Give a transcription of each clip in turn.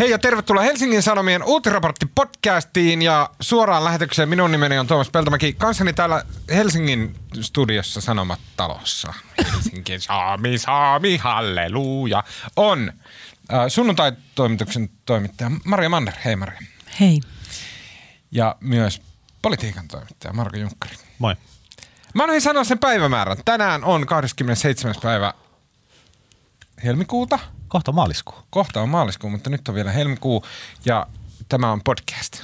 Hei ja tervetuloa Helsingin Sanomien Uutiraportti-podcastiin ja suoraan lähetykseen. Minun nimeni on Tuomas Peltomäki. Kanssani täällä Helsingin studiossa Sanomat-talossa. Helsingin Saami, Saami, halleluja. On äh, sunnuntai-toimituksen toimittaja Maria Manner. Hei Maria. Hei. Ja myös politiikan toimittaja Marko Junkkari. Moi. Mä annoin sanoa sen päivämäärän. Tänään on 27. päivä helmikuuta. Kohta maaliskuu. Kohta on maaliskuu, mutta nyt on vielä helmikuu ja tämä on podcast.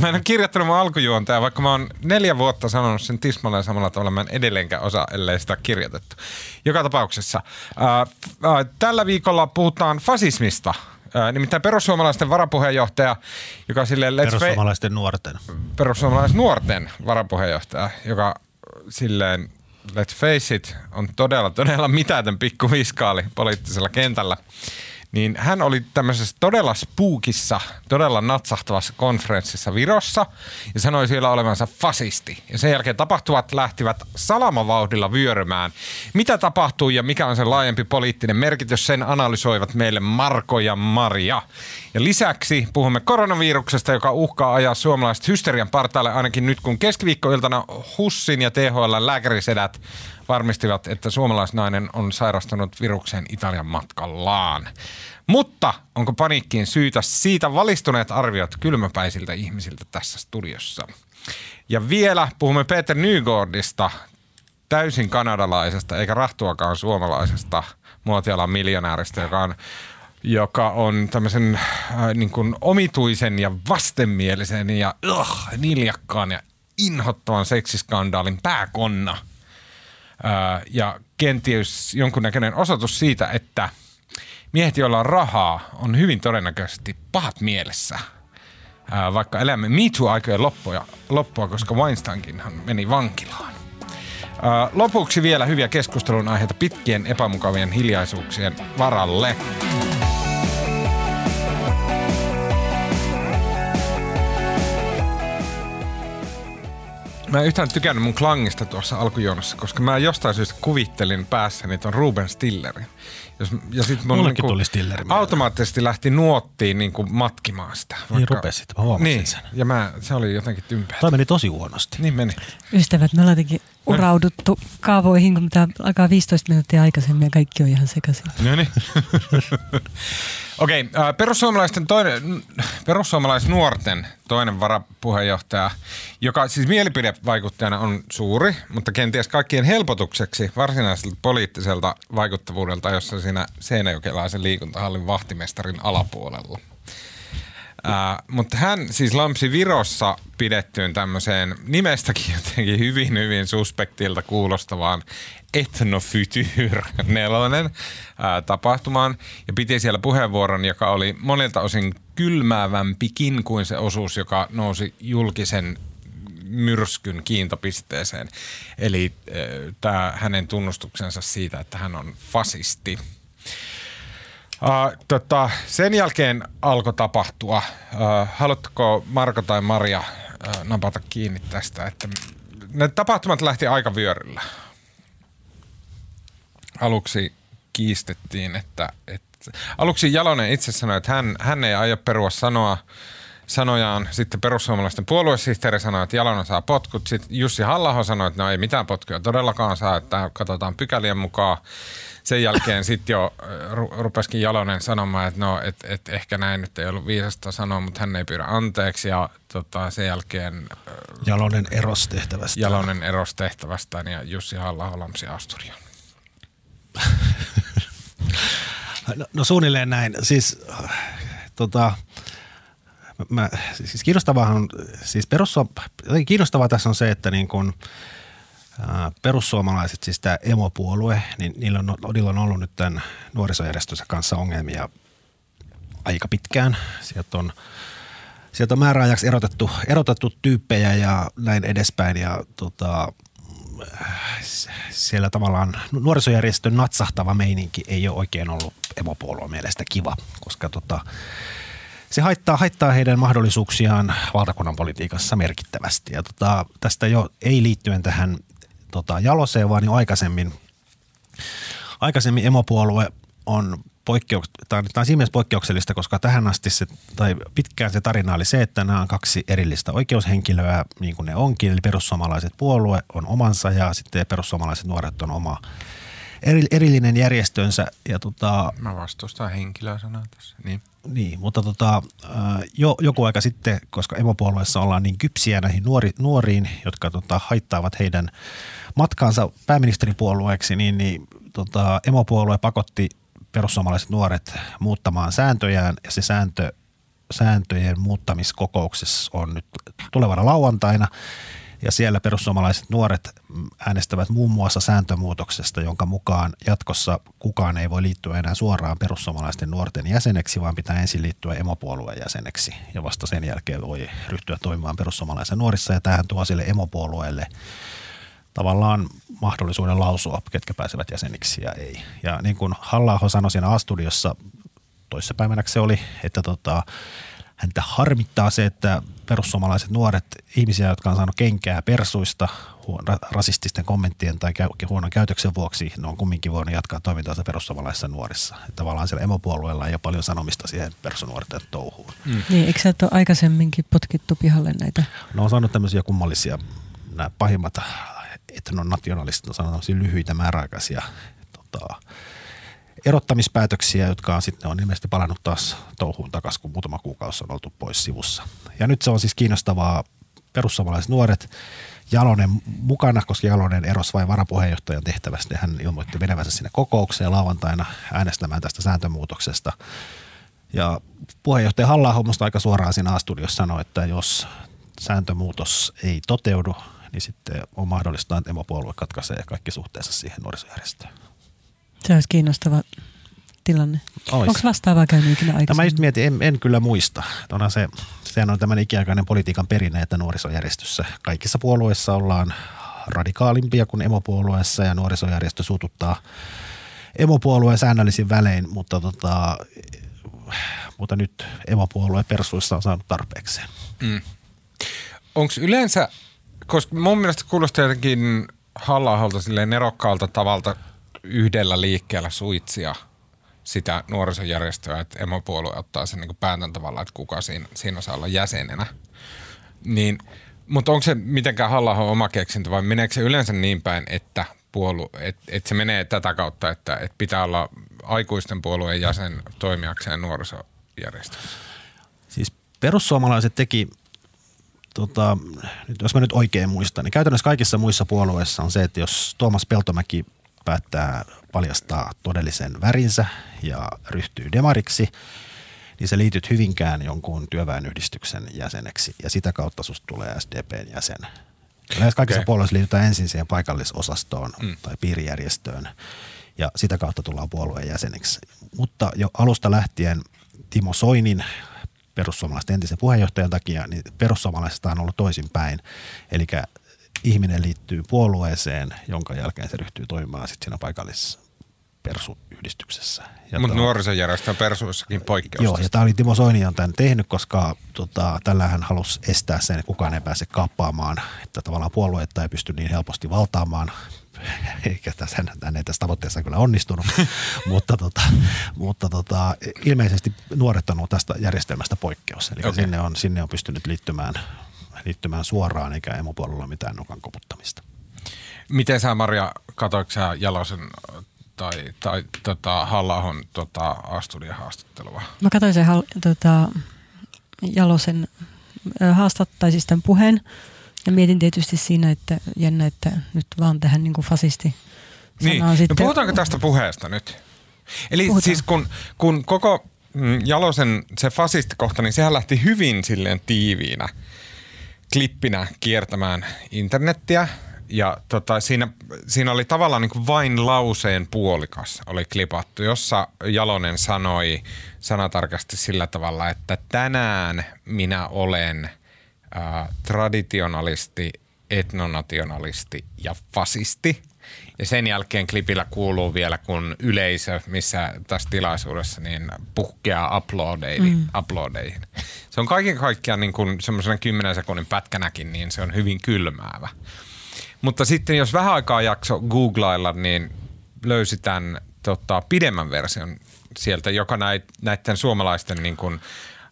Mä en ole kirjoittanut mun alkujuontaa, vaikka mä oon neljä vuotta sanonut sen tismalleen samalla tavalla, mä en edelleenkään osaa, ellei sitä kirjoitettu. Joka tapauksessa. Ää, ää, tällä viikolla puhutaan fasismista. Ää, nimittäin perussuomalaisten varapuheenjohtaja, joka. Let's Perussuomalaisten nuorten. perussuomalaisten nuorten varapuheenjohtaja, joka silleen, let's face it, on todella, todella mitätön pikkuviskaali poliittisella kentällä. Niin hän oli tämmöisessä todella spookissa, todella natsahtavassa konferenssissa Virossa ja sanoi siellä olevansa fasisti. Ja sen jälkeen tapahtuvat lähtivät salamavauhdilla vyörymään. Mitä tapahtuu ja mikä on se laajempi poliittinen merkitys, sen analysoivat meille Marko ja Maria. Ja lisäksi puhumme koronaviruksesta, joka uhkaa ajaa suomalaiset hysterian partaalle ainakin nyt, kun keskiviikkoiltana Hussin ja THL lääkärisedät varmistivat, että suomalaisnainen on sairastunut virukseen Italian matkallaan. Mutta onko paniikkiin syytä siitä valistuneet arviot kylmäpäisiltä ihmisiltä tässä studiossa? Ja vielä puhumme Peter Nygårdista, täysin kanadalaisesta eikä rahtuakaan suomalaisesta muotialan miljonääristä, joka on joka on tämmöisen äh, niin kuin omituisen ja vastenmielisen ja uh, niljakkaan ja inhottavan seksiskandaalin pääkonna – Ää, ja kenties jonkunnäköinen osoitus siitä, että miehet, joilla on rahaa, on hyvin todennäköisesti pahat mielessä. Vaikka elämme Me Too-aikojen loppua, loppua, koska Weinsteinkinhan meni vankilaan. Lopuksi vielä hyviä keskustelun aiheita pitkien epämukavien hiljaisuuksien varalle. Mä en yhtään tykännyt mun klangista tuossa alkujonossa, koska mä jostain syystä kuvittelin päässäni ton Ruben Stillerin. Jos, ja sit mun Mullekin tuli Stilleri mieleen. automaattisesti lähti nuottiin niin kuin matkimaan sitä. Niin rupesit, mä huomasin niin, sen. ja mä, se oli jotenkin tympeä. Toi meni tosi huonosti. Niin meni. Ystävät, me ollaan jotenkin urauduttu kaavoihin, kun tämä alkaa 15 minuuttia aikaisemmin ja kaikki on ihan sekaisin. No niin. Okei, okay, perussuomalaisten toinen, perussuomalaisnuorten toinen varapuheenjohtaja, joka siis mielipidevaikuttajana on suuri, mutta kenties kaikkien helpotukseksi varsinaiselta poliittiselta vaikuttavuudelta, jossa siinä Seinäjokelaisen liikuntahallin vahtimestarin alapuolella. Ää, mutta hän siis lampsi Virossa pidettyyn tämmöiseen nimestäkin jotenkin hyvin, hyvin suspektilta kuulostavaan Etnofytyr nelonen ää, tapahtumaan ja piti siellä puheenvuoron, joka oli monilta osin kylmäävämpikin kuin se osuus, joka nousi julkisen myrskyn kiintopisteeseen. Eli tämä hänen tunnustuksensa siitä, että hän on fasisti. Uh, tota, sen jälkeen alkoi tapahtua. Uh, haluatteko Marko tai Maria uh, napata kiinni tästä? Että ne tapahtumat lähti aika vyöryllä. Aluksi kiistettiin, että, että aluksi Jalonen itse sanoi, että hän, hän ei aio perua sanoa sanojaan. Sitten perussuomalaisten puoluesihteeri sanoi, että Jalonen saa potkut. Sitten Jussi halla sanoi, että no ei mitään potkuja todellakaan saa, että katsotaan pykälien mukaan sen jälkeen sitten jo ru- rupesikin Jalonen sanomaan, että no, et, et ehkä näin nyt ei ollut viisasta sanoa, mutta hän ei pyydä anteeksi ja tota, sen jälkeen Jalonen eros tehtävästä. Jalonen eros tehtävästään ja Jussi halla lamsi Asturian. No, no suunnilleen näin. Siis tota, mä, siis kiinnostavaa on, siis perussu, kiinnostavaa tässä on se, että niin kun, perussuomalaiset, siis tämä emopuolue, niin niillä on, niillä on ollut nyt tämän nuorisojärjestönsä kanssa ongelmia aika pitkään. Sieltä on, sieltä on määräajaksi erotettu, erotettu tyyppejä ja näin edespäin ja tota, siellä tavallaan nuorisojärjestön natsahtava meininki ei ole oikein ollut emopuolueen mielestä kiva, koska tota, se haittaa, haittaa heidän mahdollisuuksiaan valtakunnan politiikassa merkittävästi. Ja tota, tästä jo ei liittyen tähän tota, Jaloseen, vaan jo aikaisemmin, aikaisemmin emopuolue on poikkeuks, tämä on siinä mielessä poikkeuksellista, koska tähän asti se, tai pitkään se tarina oli se, että nämä on kaksi erillistä oikeushenkilöä, niin kuin ne onkin, eli perussuomalaiset puolue on omansa ja sitten perussuomalaiset nuoret on oma eri, erillinen järjestönsä. Ja tota, Mä vastustan henkilöä sanaa tässä. Niin. Niin, mutta tota, jo, joku aika sitten, koska emopuolueessa ollaan niin kypsiä näihin nuori, nuoriin, jotka tota, haittaavat heidän matkaansa pääministeripuolueeksi, niin, niin tota, emopuolue pakotti perussuomalaiset nuoret muuttamaan sääntöjään ja se sääntö, sääntöjen muuttamiskokouksessa on nyt tulevana lauantaina ja siellä perussuomalaiset nuoret äänestävät muun muassa sääntömuutoksesta, jonka mukaan jatkossa kukaan ei voi liittyä enää suoraan perussuomalaisten nuorten jäseneksi, vaan pitää ensin liittyä emopuolueen jäseneksi ja vasta sen jälkeen voi ryhtyä toimimaan perussuomalaisen nuorissa ja tähän tuo sille emopuolueelle tavallaan mahdollisuuden lausua, ketkä pääsevät jäseniksi ja ei. Ja niin kuin halla sanoi siinä A-studiossa, toissapäivänä se oli, että tota, häntä harmittaa se, että perussuomalaiset nuoret ihmisiä, jotka on saanut kenkää persuista rasististen kommenttien tai huonon käytöksen vuoksi, ne on kumminkin voinut jatkaa toimintaansa perussuomalaisissa nuorissa. Että tavallaan siellä emopuolueella ei ole paljon sanomista siihen perussuonuorten touhuun. Mm. Niin, eikö sä ole aikaisemminkin potkittu pihalle näitä? No on saanut tämmöisiä kummallisia, nämä pahimmat etnonationalistit on saanut lyhyitä määräaikaisia tota, erottamispäätöksiä, jotka on sitten on ilmeisesti palannut taas touhuun takaisin, kun muutama kuukausi on oltu pois sivussa. Ja nyt se on siis kiinnostavaa perussuomalaiset nuoret. Jalonen mukana, koska Jalonen erosi vain varapuheenjohtajan tehtävästä. Hän ilmoitti menevänsä sinne kokoukseen lauantaina äänestämään tästä sääntömuutoksesta. Ja puheenjohtaja halla aika suoraan siinä A-studiossa sanoi, että jos sääntömuutos ei toteudu, niin sitten on mahdollista, että emopuolue katkaisee kaikki suhteessa siihen nuorisojärjestöön. Se olisi kiinnostava tilanne. Ois. Onko vastaavaa käynyt ikinä aikaisemmin? No mä just mietin, en, en kyllä muista. Onhan se, sehän on tämmöinen ikiaikainen politiikan perinne, että nuorisojärjestössä kaikissa puolueissa ollaan radikaalimpia kuin emopuolueessa ja nuorisojärjestö suututtaa emopuolueen säännöllisin välein, mutta, tota, mutta nyt emopuolue persuissa on saanut tarpeekseen. Mm. Onko yleensä, koska mun mielestä kuulostaa jotenkin halla silleen nerokkaalta tavalta yhdellä liikkeellä suitsia sitä nuorisojärjestöä, että emopuolue ottaa sen niin päätäntävalla, että kuka siinä, siinä saa olla jäsenenä. Niin, mutta onko se mitenkään halla oma keksintö vai meneekö se yleensä niin päin, että puolu, että et se menee tätä kautta, että et pitää olla aikuisten puolueen jäsen toimijakseen nuorisojärjestössä? Siis perussuomalaiset teki tota, jos mä nyt oikein muistan, niin käytännössä kaikissa muissa puolueissa on se, että jos Tuomas Peltomäki päättää paljastaa todellisen värinsä ja ryhtyy demariksi, niin sä liityt hyvinkään jonkun työväenyhdistyksen jäseneksi ja sitä kautta susta tulee SDPn jäsen. Lähes kaikissa okay. puolueissa liitytään ensin siihen paikallisosastoon mm. tai piirijärjestöön ja sitä kautta tullaan puolueen jäseneksi. Mutta jo alusta lähtien Timo Soinin perussuomalaisten entisen puheenjohtajan takia, niin perussuomalaisista on ollut toisinpäin. Eli ihminen liittyy puolueeseen, jonka jälkeen se ryhtyy toimimaan sitten siinä paikallisessa persuyhdistyksessä. Mutta nuorisojärjestön persuissakin poikkeus. Joo, ja tämä oli Timo Soini on tämän tehnyt, koska tota, tällä hän halusi estää sen, että kukaan ei pääse kaappaamaan, että tavallaan puolueetta ei pysty niin helposti valtaamaan eikä tässä, hän ei tässä tavoitteessa kyllä onnistunut, mutta, tota, mutta tota, ilmeisesti nuoret on tästä järjestelmästä poikkeus. Eli okay. sinne, on, sinne on pystynyt liittymään liittymään suoraan eikä emopuolella mitään nukan koputtamista. Miten sä Maria, katoiko sä Jalosen tai, tai tota, halla tota, Astudian haastattelua? Mä katsoin sen tota, Jalosen haastattai siis tämän puheen ja mietin tietysti siinä, että jännä, että nyt vaan tähän niin kuin fasisti niin. No sitten. Puhutaanko tästä puheesta nyt? Eli Puhutaan. siis kun, kun koko mm, Jalosen se fasistikohta, niin sehän lähti hyvin silleen tiiviinä – klippinä kiertämään internettiä ja tota, siinä, siinä oli tavallaan niin kuin vain lauseen puolikas oli klipattu, jossa Jalonen sanoi sanatarkasti sillä tavalla, että tänään minä olen ää, traditionalisti, etnonationalisti ja fasisti. Ja sen jälkeen klipillä kuuluu vielä, kun yleisö, missä tässä tilaisuudessa, niin puhkeaa uploadeihin. Mm. uploadeihin. Se on kaiken kaikkiaan niin kuin semmoisena 10 sekunnin pätkänäkin, niin se on hyvin kylmäävä. Mutta sitten jos vähän aikaa jakso googlailla, niin löysi tämän tota, pidemmän version, sieltä, joka näit, näiden suomalaisten niin kuin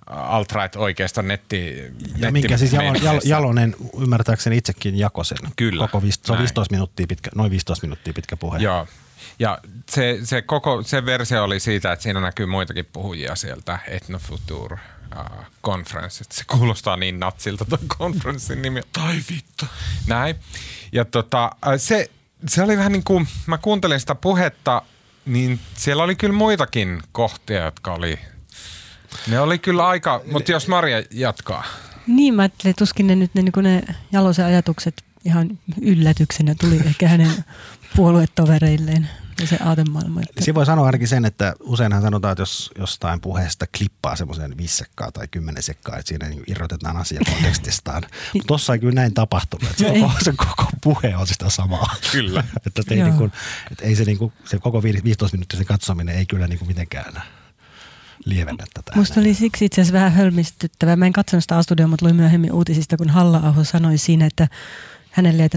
alt-right oikeiston netti... Ja minkä siis Jalo, Jalo, Jalonen ymmärtääkseni itsekin jako sen. Kyllä. Koko viist, se on 15 minuuttia pitkä, noin 15 minuuttia pitkä puhe. Joo. Ja se, se, koko, se versio oli siitä, että siinä näkyy muitakin puhujia sieltä Ethnofutur uh, Conference. Se kuulostaa niin natsilta tuon konferenssin nimi. Tai vittu. Näin. Ja tota, se, se oli vähän niin kuin, mä kuuntelin sitä puhetta, niin siellä oli kyllä muitakin kohtia, jotka oli, ne oli kyllä aika, mutta jos Maria jatkaa. Niin, mä ajattelin, tuskin ne nyt ne, niin ne Jalosen ajatukset ihan yllätyksenä tuli ehkä hänen puoluetovereilleen ja se aatemaailma. Että... Siinä voi sanoa ainakin sen, että useinhan sanotaan, että jos jostain puheesta klippaa semmoisen viisi sekkaa tai kymmenen sekkaa, että siinä niin irrotetaan asia kontekstistaan. Mutta tossa ei kyllä näin tapahtunut, että se, koko, se koko puhe on sitä samaa. Kyllä. että, ei, niin kuin, että ei se, niin kuin, se koko 15 minuuttisen katsominen ei kyllä niin kuin mitenkään lievennä tätä. Musta oli siksi itse asiassa vähän hölmistyttävää. Mä en katsonut sitä a mutta luin myöhemmin uutisista, kun Halla-aho sanoi siinä, että hänelle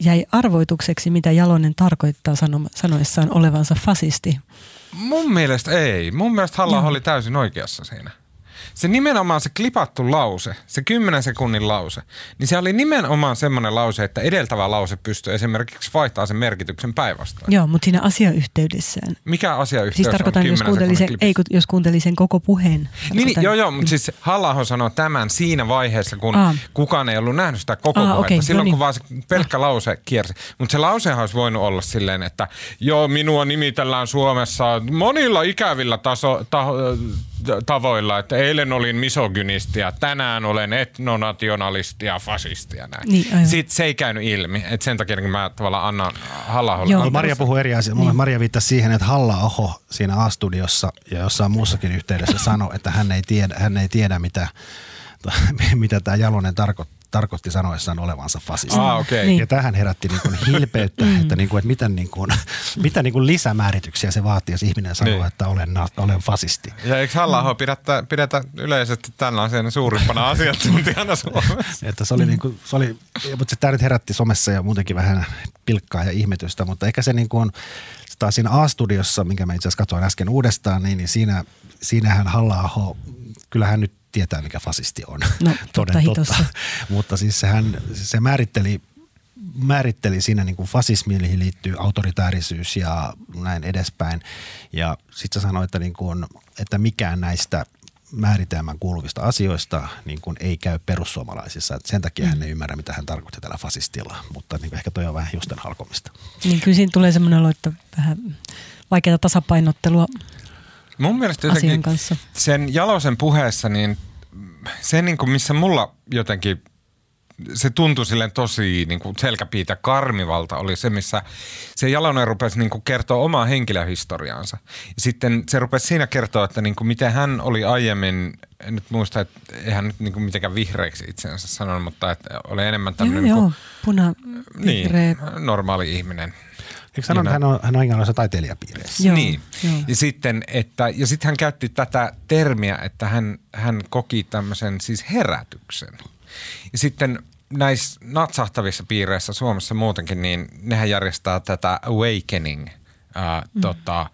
jäi arvoitukseksi, mitä Jalonen tarkoittaa sanoessaan olevansa fasisti. Mun mielestä ei. Mun mielestä halla oli täysin oikeassa siinä se nimenomaan se klipattu lause, se 10 sekunnin lause, niin se oli nimenomaan semmoinen lause, että edeltävä lause pystyy esimerkiksi vaihtaa sen merkityksen päinvastoin. Joo, mutta siinä asiayhteydessään. Mikä asiayhteys siis tarkoitan, on jos kuunteli, sen, ei, jos kuunteli sen koko puheen. Niin, niin, joo, joo, mutta siis halla sanoi tämän siinä vaiheessa, kun Aa. kukaan ei ollut nähnyt sitä koko Aa, puhetta. Okay, Silloin, no niin. kun vaan se pelkkä lause kiersi. Mutta se lausehan olisi voinut olla silleen, että joo, minua nimitellään Suomessa monilla ikävillä taso, taho, tavoilla, että eilen olin misogynisti ja tänään olen etnonationalisti ja fasisti ja näin. Niin, Sitten se ei käynyt ilmi, että sen takia mä tavallaan annan halla Maria puhuu eri asia. Niin. Maria viittasi siihen, että halla siinä A-studiossa ja jossain muussakin yhteydessä sanoi, että hän ei tiedä, hän ei tiedä mitä, mitä tämä Jalonen tarkoittaa tarkoitti sanoessaan olevansa fasisti. Ah, okay. niin. Ja tähän herätti niin kuin hilpeyttä, mm. että, niin kuin, että mitä, niin kuin, mitä niin kuin lisämäärityksiä se vaatii, jos ihminen sanoo, niin. että olen, olen fasisti. Ja eikö halla pidetä, pidetä yleisesti tällaisen suurimpana asiantuntijana Suomessa? että se oli, niin kuin, se oli, mutta se tämä nyt herätti somessa ja muutenkin vähän pilkkaa ja ihmetystä, mutta ehkä se niin kuin, taas siinä A-studiossa, minkä mä itse asiassa katsoin äsken uudestaan, niin, niin siinä, siinähän halla kyllähän nyt tietää, mikä fasisti on. No, totta, totta. Mutta siis sehän, se määritteli määritteli siinä niin kuin fasismiin, liittyy autoritäärisyys ja näin edespäin. Ja sitten sanoi, että, niin kuin, että mikään näistä määritelmän kuuluvista asioista niin kuin ei käy perussuomalaisissa. Et sen takia mm. hän ei ymmärrä, mitä hän tarkoitti tällä fasistilla, mutta niin ehkä toi on vähän justen halkomista. Niin kyllä siinä tulee semmoinen olo, että vähän vaikeaa tasapainottelua Mun mielestä jotenkin kanssa. sen Jalosen puheessa, niin se niin kuin missä mulla jotenkin se tuntui silleen tosi niin kuin selkäpiitä karmivalta oli se, missä se Jalonen rupesi niin kuin kertoa omaa henkilöhistoriaansa. Sitten se rupesi siinä kertoa, että niin kuin miten hän oli aiemmin, en nyt muista, että eihän nyt niin kuin mitenkään vihreäksi itsensä sanonut, mutta että oli enemmän tämmöinen joo, niin kuin, puna, niin, normaali ihminen. Eikö sanon, että hän on, hän on englannilaisessa taiteilijapiireissä? Joo, niin. Joo. Ja sitten, että, ja sitten hän käytti tätä termiä, että hän, hän koki tämmöisen siis herätyksen. Ja sitten näissä natsahtavissa piireissä Suomessa muutenkin, niin nehän järjestää tätä awakening, ää, mm. tota,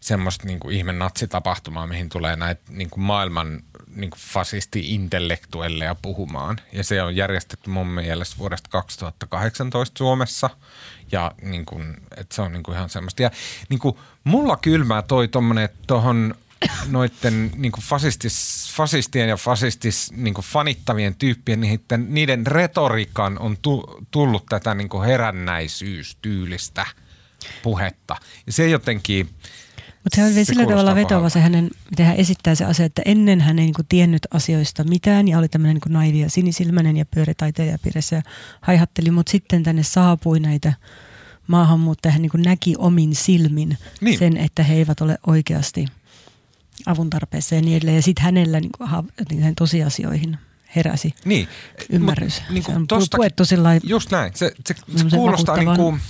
semmoista niin kuin ihme natsitapahtumaa, mihin tulee näitä niin kuin maailman niin kuin fasisti-intellektuelleja puhumaan. Ja se on järjestetty mun mielestä vuodesta 2018 Suomessa – ja niin kuin, että se on niin kuin ihan semmoista. Ja niin kuin, mulla kylmää toi tommonen tuohon noiden niin kuin fasistis, fasistien ja fasistis niin kuin fanittavien tyyppien, niiden, niiden retoriikan on tu, tullut tätä niin kuin herännäisyystyylistä puhetta. Ja se jotenkin – mutta se on vielä sillä tavalla vetova se hänen, miten hän esittää se asia, että ennen hän ei niinku tiennyt asioista mitään ja oli tämmöinen niinku naivi ja sinisilmäinen ja pyöritaiteilijapiirissä ja haihatteli, mutta sitten tänne saapui näitä maahanmuuttajia, hän niinku näki omin silmin niin. sen, että he eivät ole oikeasti avun tarpeessa ja niin edelleen. Ja sitten hänellä niin tosiasioihin heräsi niin. ymmärrys. Mut, niin se on tostakin, puettu sillä Just näin. Se, se, se kuulostaa niin kuin,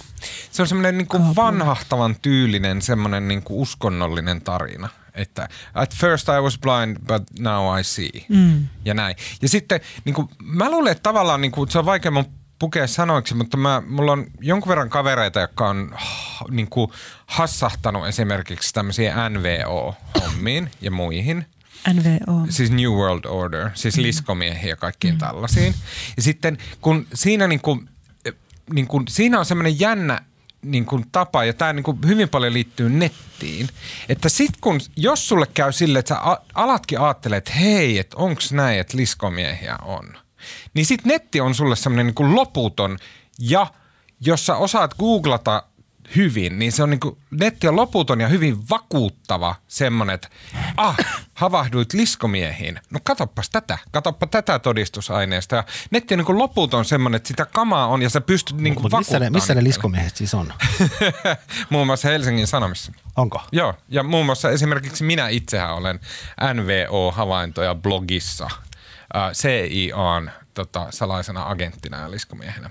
se on semmoinen niin kuin vanhahtavan tyylinen semmoinen niin kuin uskonnollinen tarina. Että at first I was blind, but now I see. Mm. Ja näin. Ja sitten niin kuin, mä luulen, että tavallaan niin kuin, se on vaikea mun pukea sanoiksi, mutta mä, mulla on jonkun verran kavereita, jotka on niin kuin, hassahtanut esimerkiksi tämmöisiä NVO-hommiin ja muihin. NVO. Siis New World Order, siis mm. liskomiehiä ja kaikkiin mm. tällaisiin. Ja sitten kun siinä, niin kuin, niin kuin, siinä on semmoinen jännä niin kuin tapa, ja tämä niin kuin hyvin paljon liittyy nettiin, että sit kun, jos sulle käy sille, että sä alatkin ajattelet, että hei, että onks näin, että liskomiehiä on, niin sit netti on sulle semmoinen niin kuin loputon, ja jos sä osaat googlata hyvin, niin se on niinku, netti on loputon ja hyvin vakuuttava semmonen, että ah, havahduit liskomiehiin. No katoppas tätä, katoppa tätä todistusaineesta. Ja netti on niinku loputon semmonen, että sitä kamaa on ja sä pystyt niinku Mut missä ne, missä ne liskomiehet siis on? muun muassa Helsingin Sanomissa. Onko? Joo, ja muun muassa esimerkiksi minä itsehän olen NVO-havaintoja blogissa. Uh, CIAn tota, salaisena agenttina ja liskomiehenä.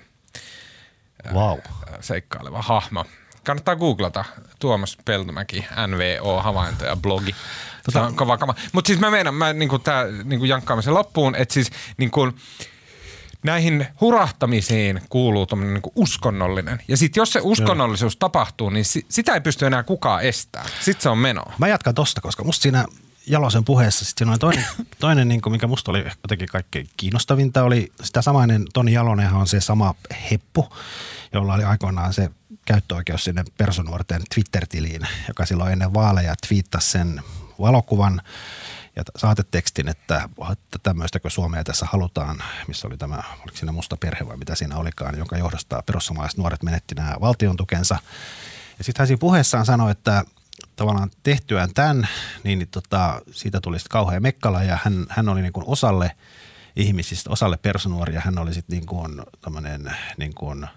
Wow. Seikkaileva hahmo kannattaa googlata Tuomas Peltomäki, NVO, havaintoja, blogi. Tota, on kova kama. Mutta siis mä meinaan, mä niinku tää niinku jankkaamisen loppuun, että siis niinku, näihin hurahtamisiin kuuluu tuommoinen niinku uskonnollinen. Ja sitten jos se uskonnollisuus Joo. tapahtuu, niin si- sitä ei pysty enää kukaan estämään. Sitten se on meno. Mä jatkan tosta, koska musta siinä Jalosen puheessa sitten siinä oli toinen, toinen niin kuin mikä musta oli jotenkin kaikkein kiinnostavinta, oli sitä samainen, Toni Jalonenhan on se sama heppu, jolla oli aikoinaan se käyttöoikeus sinne personuorten Twitter-tiliin, joka silloin ennen vaaleja twiittasi sen valokuvan ja saatetekstin, että, tämmöistäkö Suomea tässä halutaan, missä oli tämä, oliko siinä musta perhe vai mitä siinä olikaan, jonka johdosta perussuomalaiset nuoret menetti nämä valtion tukensa. Ja sitten hän siinä puheessaan sanoi, että tavallaan tehtyään tämän, niin, niin tota, siitä tuli sitten kauhean mekkala ja hän, hän oli niin kuin osalle ihmisistä, osalle personuoria, hän oli sitten niin kuin niin kuin –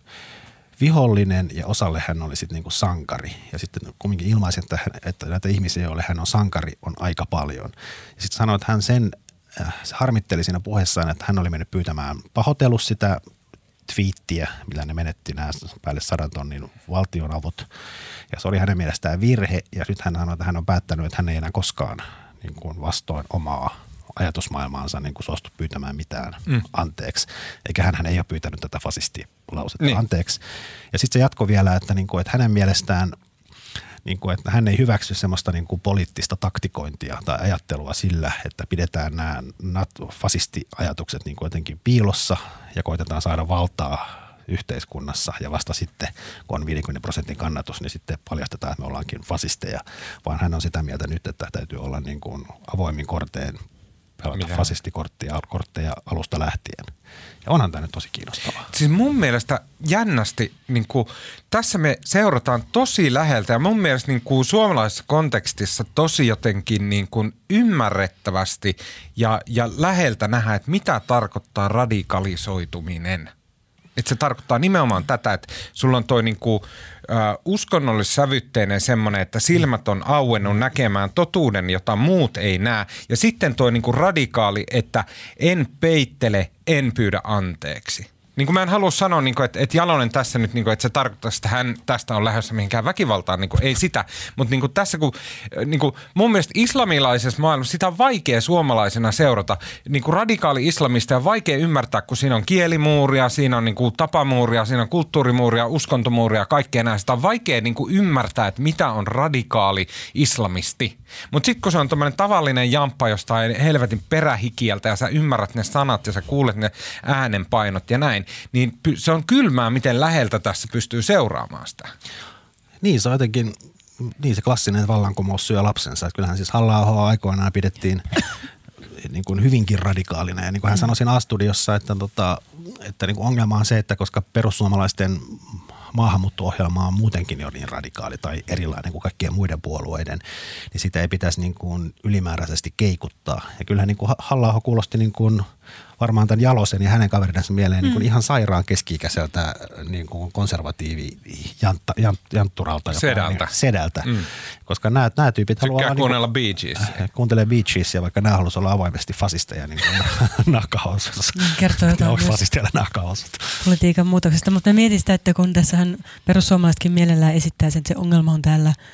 vihollinen ja osalle hän oli sitten niinku sankari. Ja sitten kumminkin ilmaisi, että, että näitä ihmisiä, joille hän on sankari, on aika paljon. Ja sitten sanoi, että hän sen äh, harmitteli siinä puheessaan, että hän oli mennyt pyytämään pahoitellut sitä twiittiä, millä ne menetti nämä päälle sadan tonnin valtionavut. Ja se oli hänen mielestään virhe, ja nyt hän sanoi, että hän on päättänyt, että hän ei enää koskaan niin kuin vastoin omaa ajatusmaailmaansa niin kuin suostu pyytämään mitään mm. anteeksi. Eikä hän, hän ei ole pyytänyt tätä fasistilausetta niin. anteeksi. Ja sitten se jatko vielä, että, niin kuin, että hänen mielestään niin kuin, että hän ei hyväksy semmoista niin kuin poliittista taktikointia tai ajattelua sillä, että pidetään nämä fasistiajatukset niin kuin jotenkin piilossa ja koitetaan saada valtaa yhteiskunnassa ja vasta sitten, kun on 50 prosentin kannatus, niin sitten paljastetaan, että me ollaankin fasisteja, vaan hän on sitä mieltä nyt, että täytyy olla niin kuin avoimin korteen pelata Mitä? fasistikortteja kortteja alusta lähtien. Ja onhan tämä nyt tosi kiinnostavaa. Siis mun mielestä jännästi, niin kuin, tässä me seurataan tosi läheltä ja mun mielestä niin kuin, suomalaisessa kontekstissa tosi jotenkin niin kuin, ymmärrettävästi ja, ja läheltä nähdä, että mitä tarkoittaa radikalisoituminen. Että se tarkoittaa nimenomaan tätä, että sulla on toi niinku, äh, uskonnollissävytteinen semmoinen, että silmät on auennut näkemään totuuden, jota muut ei näe. Ja sitten toi niinku radikaali, että en peittele, en pyydä anteeksi niin kuin mä en halua sanoa, niin kuin, että, että Jalonen tässä nyt, niin kuin, että se tarkoittaa, että hän tästä on lähdössä mihinkään väkivaltaan, niin kuin, ei sitä. Mutta niin kuin tässä, kun niin kuin, mun mielestä islamilaisessa maailmassa sitä on vaikea suomalaisena seurata. Niin kuin radikaali islamista on vaikea ymmärtää, kun siinä on kielimuuria, siinä on niin kuin, tapamuuria, siinä on kulttuurimuuria, uskontomuuria, kaikkea näistä. Sitä on vaikea niin kuin, ymmärtää, että mitä on radikaali islamisti. Mutta sitten kun se on tämmöinen tavallinen jamppa jostain helvetin perähikieltä ja sä ymmärrät ne sanat ja sä kuulet ne äänenpainot ja näin, niin se on kylmää, miten läheltä tässä pystyy seuraamaan sitä. Niin, se on jotenkin niin se klassinen vallankumous syö lapsensa. Että kyllähän siis halla aikoinaan pidettiin niin kuin hyvinkin radikaalina. Ja niin kuin hän sanoi siinä A-studiossa, että, tota, että niin kuin ongelma on se, että koska perussuomalaisten maahanmuutto-ohjelma on muutenkin jo niin radikaali tai erilainen kuin kaikkien muiden puolueiden, niin sitä ei pitäisi niin kuin ylimääräisesti keikuttaa. Ja kyllähän niin kuin halla kuulosti niin kuin – varmaan tämän Jalosen ja hänen kaverinsa mieleen niin mm. niin ihan sairaan keski-ikäiseltä niin kuin konservatiivi jantta, jant, jantturalta. Sedältä. Niin, sedältä. Mm. Koska nämä, nämä tyypit haluaa... Tykkää kuunnella niin Bee Gees. Äh, kuuntelee Bee ja vaikka nämä haluaisivat olla avoimesti fasisteja niin nahkahousussa. Kertoo jotain Onko fasisteilla nahkahousut? Politiikan muutoksesta, mutta mietin sitä, että kun tässähän perussuomalaisetkin mielellään esittää sen, että se ongelma on täällä –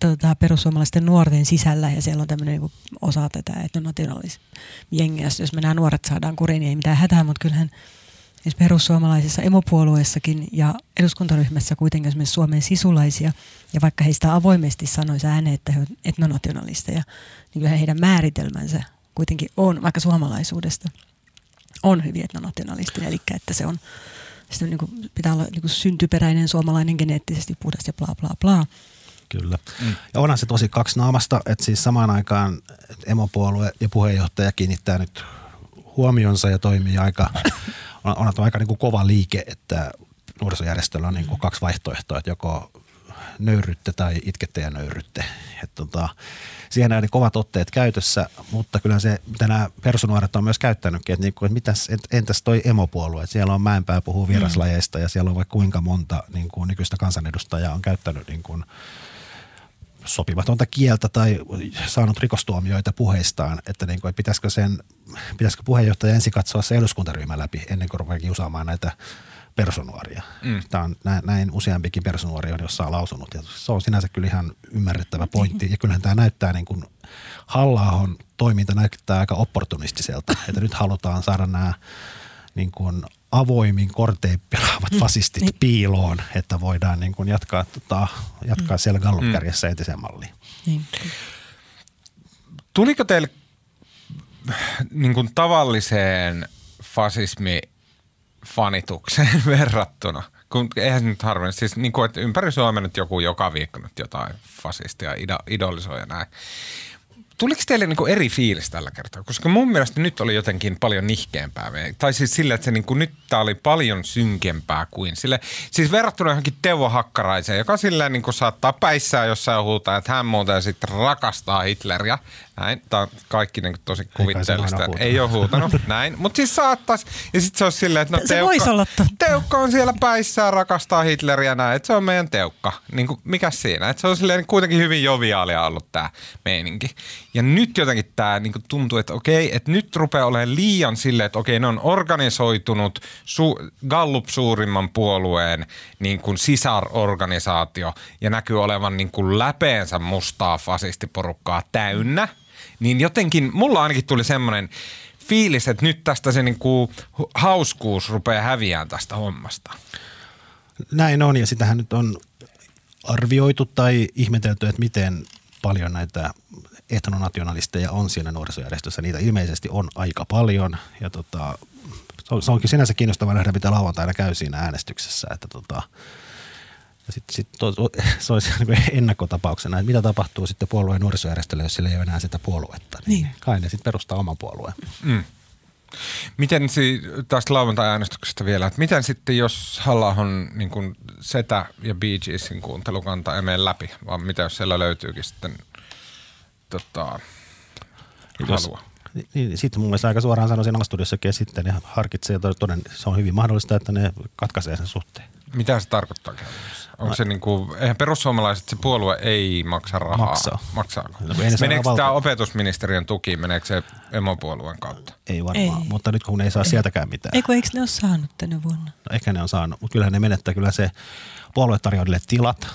tota, perussuomalaisten nuorten sisällä ja siellä on tämmöinen niin osa tätä etnonationaalisjengiä. Jos me nämä nuoret saadaan kuriin, niin ei mitään hätää, mutta kyllähän Siis perussuomalaisissa emopuolueessakin ja eduskuntaryhmässä kuitenkin esimerkiksi Suomen sisulaisia, ja vaikka heistä avoimesti sanoisi ääneen, että he ovat etnonationalisteja, niin kyllä heidän määritelmänsä kuitenkin on, vaikka suomalaisuudesta, on hyvin etnonationalistinen, eli että se on, se niin kuin, pitää olla niin kuin syntyperäinen suomalainen geneettisesti puhdas ja bla bla bla. Kyllä. Mm. Ja onhan se tosi kaksi naamasta, että siis samaan aikaan emopuolue ja puheenjohtaja kiinnittää nyt huomionsa ja toimii aika, on, on aika niin kuin kova liike, että nuorisojärjestöllä on niin kuin kaksi vaihtoehtoa, että joko nöyrytte tai itkette ja nöyrytte. Että tota, siihen on kovat otteet käytössä, mutta kyllä se, mitä nämä personuoret on myös käyttänytkin, että, niin kuin, että mitäs, entäs toi emopuolue, että siellä on Mäenpää puhuu vieraslajeista ja siellä on vaikka kuinka monta niin kuin nykyistä kansanedustajaa on käyttänyt niin kuin, sopimatonta kieltä tai saanut rikostuomioita puheistaan, että, niin kuin, että pitäisikö, sen, pitäisikö puheenjohtaja ensin katsoa se eduskuntaryhmä läpi ennen kuin rupeaa kiusaamaan näitä personuoria. Mm. Tämä on näin, näin useampikin personuori on jossain lausunut ja se on sinänsä kyllä ihan ymmärrettävä pointti ja kyllähän tämä näyttää niin kuin halla toiminta näyttää aika opportunistiselta, että nyt halutaan saada nämä niin kuin avoimin kortein pelaavat mm. fasistit niin. piiloon, että voidaan niin kuin jatkaa, tota, jatkaa mm. siellä Gallup-kärjessä mm. entiseen malliin. Niin. Tuliko teille niin kuin tavalliseen fasismi fanitukseen verrattuna? Kun eihän se nyt harvemmin, siis niin kuin, että ympäri Suomea nyt joku joka viikko nyt jotain fasistia idolisoi ja näin. Tuliko teille niinku eri fiilis tällä kertaa? Koska mun mielestä nyt oli jotenkin paljon nihkeämpää. Tai siis sillä, että se niinku, nyt tää oli paljon synkempää kuin sille. Siis verrattuna johonkin Teuvo Hakkaraiseen, joka silleen niinku saattaa päissään jossain huutaa, että hän muuten sitten rakastaa Hitleriä. Näin. Tämä on kaikki niin tosi kuvitteellista. Ei ole huutanut. Näin. Mutta siis saattaisi. Ja sitten se olisi silleen, että no, se teukka, olla teukka on siellä päissään, rakastaa Hitleriä näin. Että se on meidän teukka. Niin kuin, mikä siinä? Että se on silleen kuitenkin hyvin joviaalia ollut tämä meininki. Ja nyt jotenkin tämä niin tuntuu, että okei, että nyt rupeaa olemaan liian silleen, että okei, ne on organisoitunut su- Gallup suurimman puolueen niin kuin sisarorganisaatio ja näkyy olevan niin kuin läpeensä mustaa fasistiporukkaa täynnä – niin jotenkin mulla ainakin tuli semmoinen fiilis, että nyt tästä se niinku hauskuus rupeaa häviään tästä hommasta. Näin on ja sitähän nyt on arvioitu tai ihmetelty, että miten paljon näitä etnonationalisteja on siinä nuorisojärjestössä. Niitä ilmeisesti on aika paljon ja tota, se onkin sinänsä kiinnostavaa nähdä, mitä lauantaina käy siinä äänestyksessä. Että tota, ja sitten sit se olisi niin ennakkotapauksena, että mitä tapahtuu sitten puolueen nuorisojärjestölle, jos sillä ei ole enää sitä puoluetta. Niin, niin. Kai ne sitten perustaa oman puolueen. Mm. Miten si- tästä lauantai-äänestyksestä vielä, että miten sitten jos halla on niin kuin Setä ja Bee Geesin kuuntelukanta ei mene läpi, vaan mitä jos siellä löytyykin sitten tota, halua? Niin, niin, sitten mun mielestä aika suoraan sanoisin Astudiossakin ja sitten ne harkitsee ja toden, se on hyvin mahdollista, että ne katkaisee sen suhteen. Mitä se tarkoittaa käytännössä? Onko se niin kuin, eihän perussuomalaiset se puolue ei maksa rahaa? Maksaa. Maksaako? No, meneekö tämä opetusministeriön tuki, meneekö se emopuolueen kautta? Ei varmaan, ei. mutta nyt kun ne ei saa ei. sieltäkään mitään. Eikö, eikö ne ole saanut tänä vuonna? No ehkä ne on saanut, mutta kyllähän ne menettää kyllä se puolue tarjoaa tilat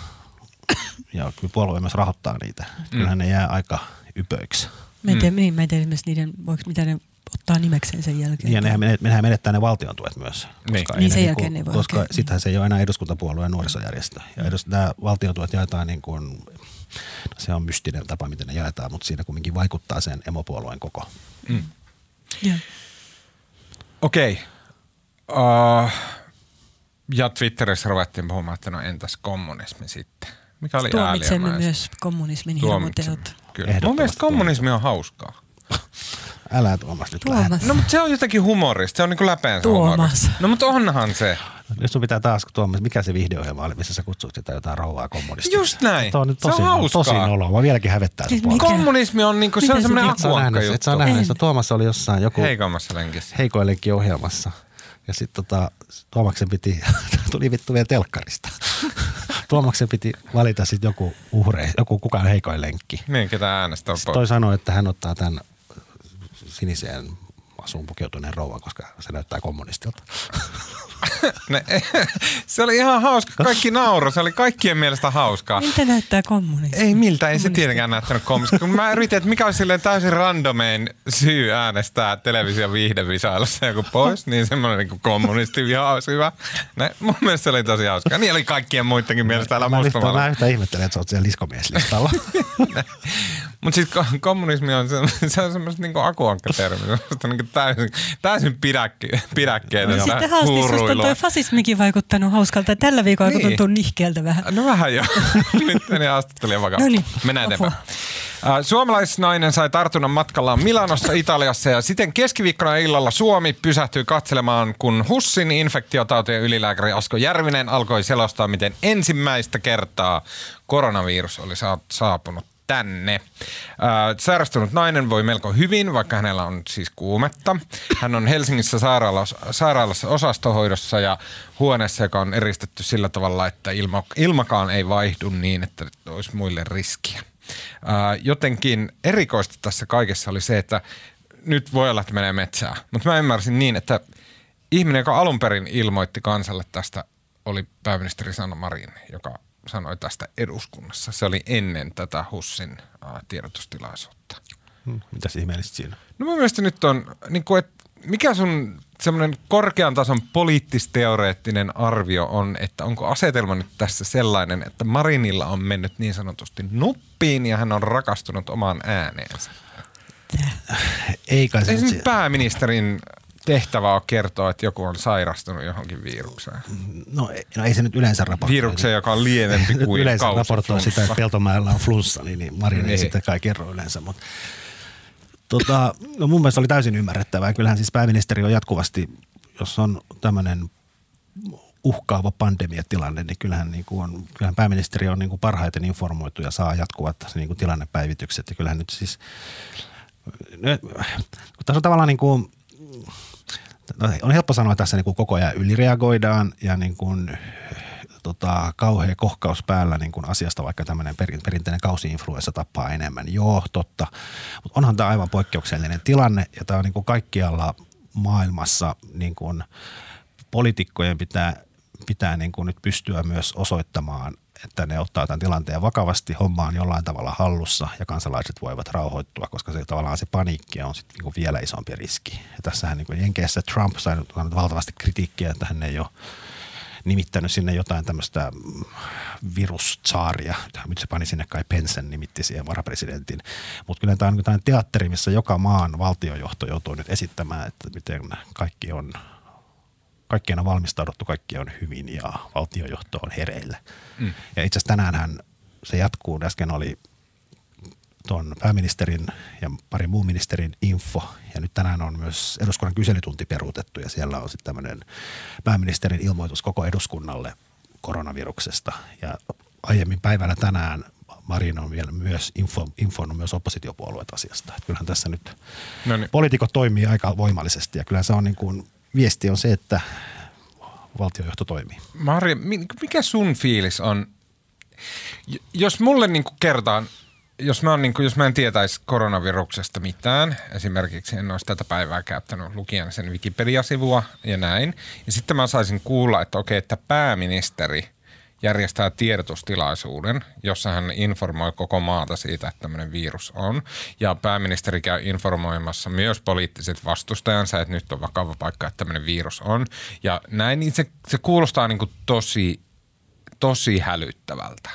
ja kyllä puolue myös rahoittaa niitä. Mm. Kyllähän ne jää aika ypöiksi. Mä en tiedä, mm. niin, mä en tiedä niiden, voiko, mitä ne ottaa nimekseen sen jälkeen. Ja nehän, menettää, menettää ne valtion tuet myös. Niin, koska niin sen jälkeen ne voi Koska okay. sittenhän se ei ole enää eduskuntapuolueen nuorisojärjestö. Ja edus, nämä valtiotuet jaetaan niin kuin, no se on mystinen tapa, miten ne jaetaan, mutta siinä kumminkin vaikuttaa sen emopuolueen koko. Mm. Yeah. Okei. Okay. Uh, ja Twitterissä ruvettiin puhumaan, että no entäs kommunismi sitten? Mikä oli Tuomitsemme myös kommunismin hirmuteot. Kyllä. Mun mielestä kommunismi on hauskaa. Älä Tuomas nyt Tuomas. Lähde. No mutta se on jotenkin humorista, se on niinku läpeensä Tuomas. Humorista. No mutta onhan se. Nyt sun pitää taas, Tuomas, mikä se videoohjelma oli, missä sä kutsut sitä jotain rouvaa kommunistiksi? Just näin. Tuo on nyt tosi, se on hauskaa. tosi noloa. Mä vieläkin hävettää siis Kommunismi on niinku, se on semmoinen akuankka juttu. Et sä nähnyt, että Tuomas oli jossain joku... Heikommassa lenkissä. Heikoin lenkki ohjelmassa. Ja sitten tota, Tuomaksen piti, tuli vittu vielä telkkarista. Tuomaksen piti valita sitten joku uhre, joku kukaan heikoin lenkki. Niin, ketä äänestää pois. Toi sanoi, että hän ottaa tämän siniseen asuun pukeutuneen rouvan, koska se näyttää kommunistilta. Ne, se oli ihan hauska. Kaikki nauro. Se oli kaikkien mielestä hauskaa. Miltä näyttää kommunismi? Ei miltä, ei se tietenkään näyttänyt kommunismi. Kun mä yritin, että mikä olisi silleen täysin randomein syy äänestää television viihdevisailussa joku pois, niin semmoinen niin kommunisti viha olisi hyvä. Ne, mun mielestä se oli tosi hauskaa. Niin oli kaikkien muidenkin mielestä täällä mustamalla. Mä yhtä ihmettelen, että sä oot siellä liskomieslistalla. Mutta sitten kommunismi on, se, se on semmoista niinku akuankkatermi, semmoista niinku täysin, täysin pidäkki, pidäkkeitä. No, sitten haasti susta toi fasismikin vaikuttanut hauskalta. Tällä viikolla niin. tuntuu nihkeältä vähän. No vähän jo. Nyt meni haastattelija vakavasti. No niin. Mennään eteenpäin. Suomalaisnainen sai tartunnan matkallaan Milanossa Italiassa ja siten keskiviikkona illalla Suomi pysähtyi katselemaan, kun Hussin infektiotautien ylilääkäri Asko Järvinen alkoi selostaa, miten ensimmäistä kertaa koronavirus oli saapunut tänne. sairastunut nainen voi melko hyvin, vaikka hänellä on siis kuumetta. Hän on Helsingissä sairaalassa, sairaalassa osastohoidossa ja huoneessa, joka on eristetty sillä tavalla, että ilma, ilmakaan ei vaihdu niin, että olisi muille riskiä. jotenkin erikoista tässä kaikessa oli se, että nyt voi olla, että menee metsää, mutta mä ymmärsin niin, että ihminen, joka alun perin ilmoitti kansalle tästä, oli pääministeri Sanna Marin, joka sanoi tästä eduskunnassa. Se oli ennen tätä Hussin ää, tiedotustilaisuutta. Hmm, mitä ihmeellistä siinä? No mun mielestä nyt on, niin kuin, että mikä sun semmoinen korkean tason poliittisteoreettinen arvio on, että onko asetelma nyt tässä sellainen, että Marinilla on mennyt niin sanotusti nuppiin ja hän on rakastunut omaan ääneensä? Ei kai se... Ei pääministerin tehtävä on kertoa, että joku on sairastunut johonkin virukseen? No, no ei se nyt yleensä raportoi. Virukseen, joka on lievempi kuin Yleensä raportoi sitä, että Peltomäellä on flunssa, niin, niin Marin ei sitä kai kerro yleensä. Mutta, tota, no mun mielestä oli täysin ymmärrettävää. Kyllähän siis pääministeri on jatkuvasti, jos on tämmöinen uhkaava pandemiatilanne, niin kyllähän, niin kuin on, kyllähän pääministeri on niin kuin parhaiten informoitu ja saa jatkuvat niin kuin tilannepäivitykset. Ja kyllähän nyt siis, tässä on tavallaan niin kuin, no, on helppo sanoa tässä niin kuin koko ajan ylireagoidaan ja niin kuin, tota, kauhea kohkaus päällä niin kuin asiasta, vaikka tämmöinen perinteinen kausiinfluenssa tappaa enemmän. Joo, totta. Mutta onhan tämä aivan poikkeuksellinen tilanne ja tämä on niin kuin kaikkialla maailmassa niin kuin poliitikkojen pitää, pitää niin kuin nyt pystyä myös osoittamaan, että ne ottaa tämän tilanteen vakavasti, homma on jollain tavalla hallussa ja kansalaiset voivat rauhoittua, koska se tavallaan se paniikki on sitten niin vielä isompi riski. Ja tässähän niin kuin Jenkeissä Trump sai valtavasti kritiikkiä, että hän ei ole nimittänyt sinne jotain tämmöistä virussaaria. Nyt se pani sinne kai Pensen nimitti siihen varapresidentin. Mutta kyllä tämä on jotain niinku teatteri, missä joka maan valtiojohto joutuu nyt esittämään, että miten kaikki on kaikkien on valmistauduttu, kaikki on hyvin ja valtiojohto on hereillä. Mm. Ja itse asiassa tänäänhän se jatkuu. Äsken oli tuon pääministerin ja parin muun ministerin info. Ja nyt tänään on myös eduskunnan kyselytunti peruutettu ja siellä on sitten tämmöinen pääministerin ilmoitus koko eduskunnalle koronaviruksesta. Ja aiemmin päivällä tänään Marin on vielä myös info, informannut myös oppositiopuolueet asiasta. Että kyllähän tässä nyt no niin. poliitikot toimii aika voimallisesti ja kyllä se on niin kuin viesti on se, että valtiojohto toimii. Marja, mikä sun fiilis on, jos mulle niin kertaan, jos mä, niin kuin, jos mä en tietäisi koronaviruksesta mitään, esimerkiksi en olisi tätä päivää käyttänyt lukien sen Wikipedia-sivua ja näin, ja sitten mä saisin kuulla, että okei, että pääministeri – järjestää tiedotustilaisuuden, jossa hän informoi koko maata siitä, että tämmöinen virus on. Ja pääministeri käy informoimassa myös poliittiset vastustajansa, että nyt on vakava paikka, että tämmöinen virus on. Ja näin, niin se, se kuulostaa niin kuin tosi, tosi hälyttävältä.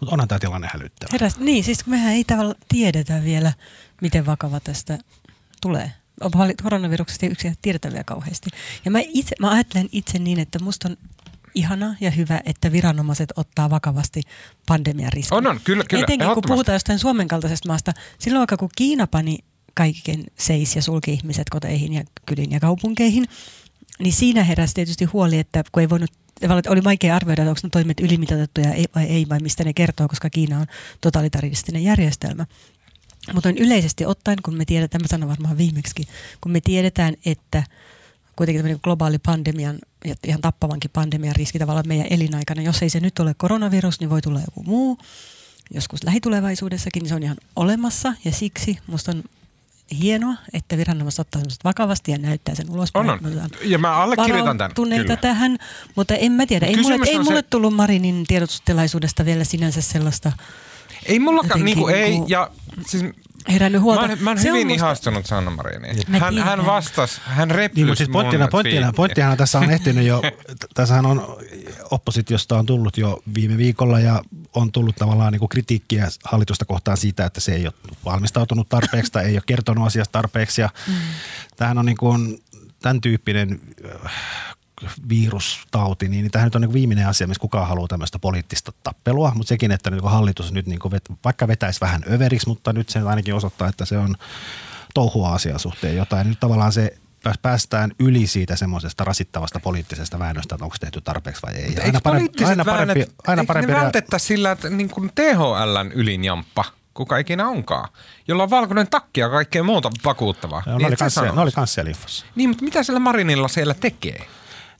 Mutta onhan tämä tilanne hälyttävä. Heräs, niin, siis mehän ei tavallaan tiedetä vielä, miten vakava tästä tulee. Koronaviruksesta ei yksin tiedetä vielä kauheasti. Ja mä, itse, mä ajattelen itse niin, että musta on ihana ja hyvä, että viranomaiset ottaa vakavasti pandemian riskin. On, on, kyllä, kyllä. Etenkin kun puhutaan jostain Suomen kaltaisesta maasta. Silloin vaikka kun Kiina pani kaiken seis ja sulki ihmiset koteihin ja kyliin ja kaupunkeihin, niin siinä heräsi tietysti huoli, että kun ei voinut oli vaikea arvioida, onko ne toimet ylimitoitettuja vai ei, vai mistä ne kertoo, koska Kiina on totalitaristinen järjestelmä. Mutta yleisesti ottaen, kun me tiedetään, mä sanon varmaan viimeksi, kun me tiedetään, että – kuitenkin globaali pandemian ja ihan tappavankin pandemian riski tavallaan meidän elinaikana. Jos ei se nyt ole koronavirus, niin voi tulla joku muu. Joskus lähitulevaisuudessakin niin se on ihan olemassa ja siksi musta on hienoa, että viranomaiset ottaa semmoiset vakavasti ja näyttää sen ulospäin. On, on. Ja mä allekirjoitan tämän. Kyllä. tähän, mutta en mä tiedä. Ei mulle, ei mulle se... tullut Marinin tiedotustilaisuudesta vielä sinänsä sellaista ei mullakaan, niinku, ei, niinku ja siis herännyt huolta. Mä, mä oon hyvin musta... ihastunut Sanna Mariniin. Hän, hän vastasi, hän replysi niin, siis pointtina, pointtina, pointtina tässä on ehtinyt jo, tässähän on oppositiosta on tullut jo viime viikolla ja on tullut tavallaan niin kuin kritiikkiä hallitusta kohtaan siitä, että se ei ole valmistautunut tarpeeksi tai ei ole kertonut asiasta tarpeeksi. Ja mm. Tämähän on niin kuin tämän tyyppinen virustauti, niin tämä nyt on niin viimeinen asia, missä kukaan haluaa tämmöistä poliittista tappelua, mutta sekin, että nyt hallitus nyt niin vet, vaikka vetäisi vähän överiksi, mutta nyt se ainakin osoittaa, että se on touhua asian suhteen jotain. Nyt tavallaan se päästään yli siitä semmoisesta rasittavasta poliittisesta väännöstä, että onko tehty tarpeeksi vai ei. Aina parempi, aina parempi, väännöt, aina parempi ne vältettäisiin sillä, että niin kuin THLn ylinjamppa – kuka ikinä onkaan, jolla on valkoinen takki ja kaikkea muuta vakuuttavaa. Ja niin, ne, oli kans, siellä Niin, mutta mitä sillä Marinilla siellä tekee?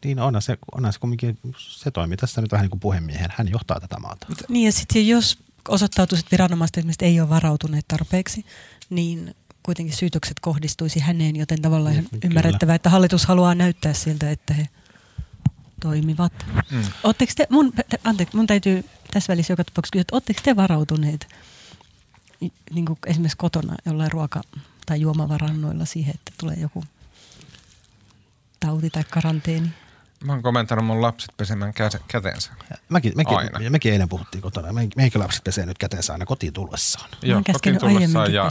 Niin onhan se, onhan se kumminkin, se toimii tässä nyt vähän niin kuin puhemiehen. Hän johtaa tätä maata. Niin ja sitten jos osoittautuisi, että viranomaiset esimerkiksi ei ole varautuneet tarpeeksi, niin kuitenkin syytökset kohdistuisi häneen, joten tavallaan ihan ymmärrettävää, että hallitus haluaa näyttää siltä, että he toimivat. Mm. te, mun, anteeksi, mun täytyy tässä välissä joka tapauksessa kysyä, että oletteko te varautuneet niin kuin esimerkiksi kotona jollain ruoka- tai juomavarannoilla siihen, että tulee joku tauti tai karanteeni? Mä oon komentanut mun lapset pesemään kätensä. Mäkin, mekin, aina. mekin eilen puhuttiin kotona. Meikä lapset pesee nyt kätensä aina kotiin tullessaan. Joo, kotiin tullessaan ja,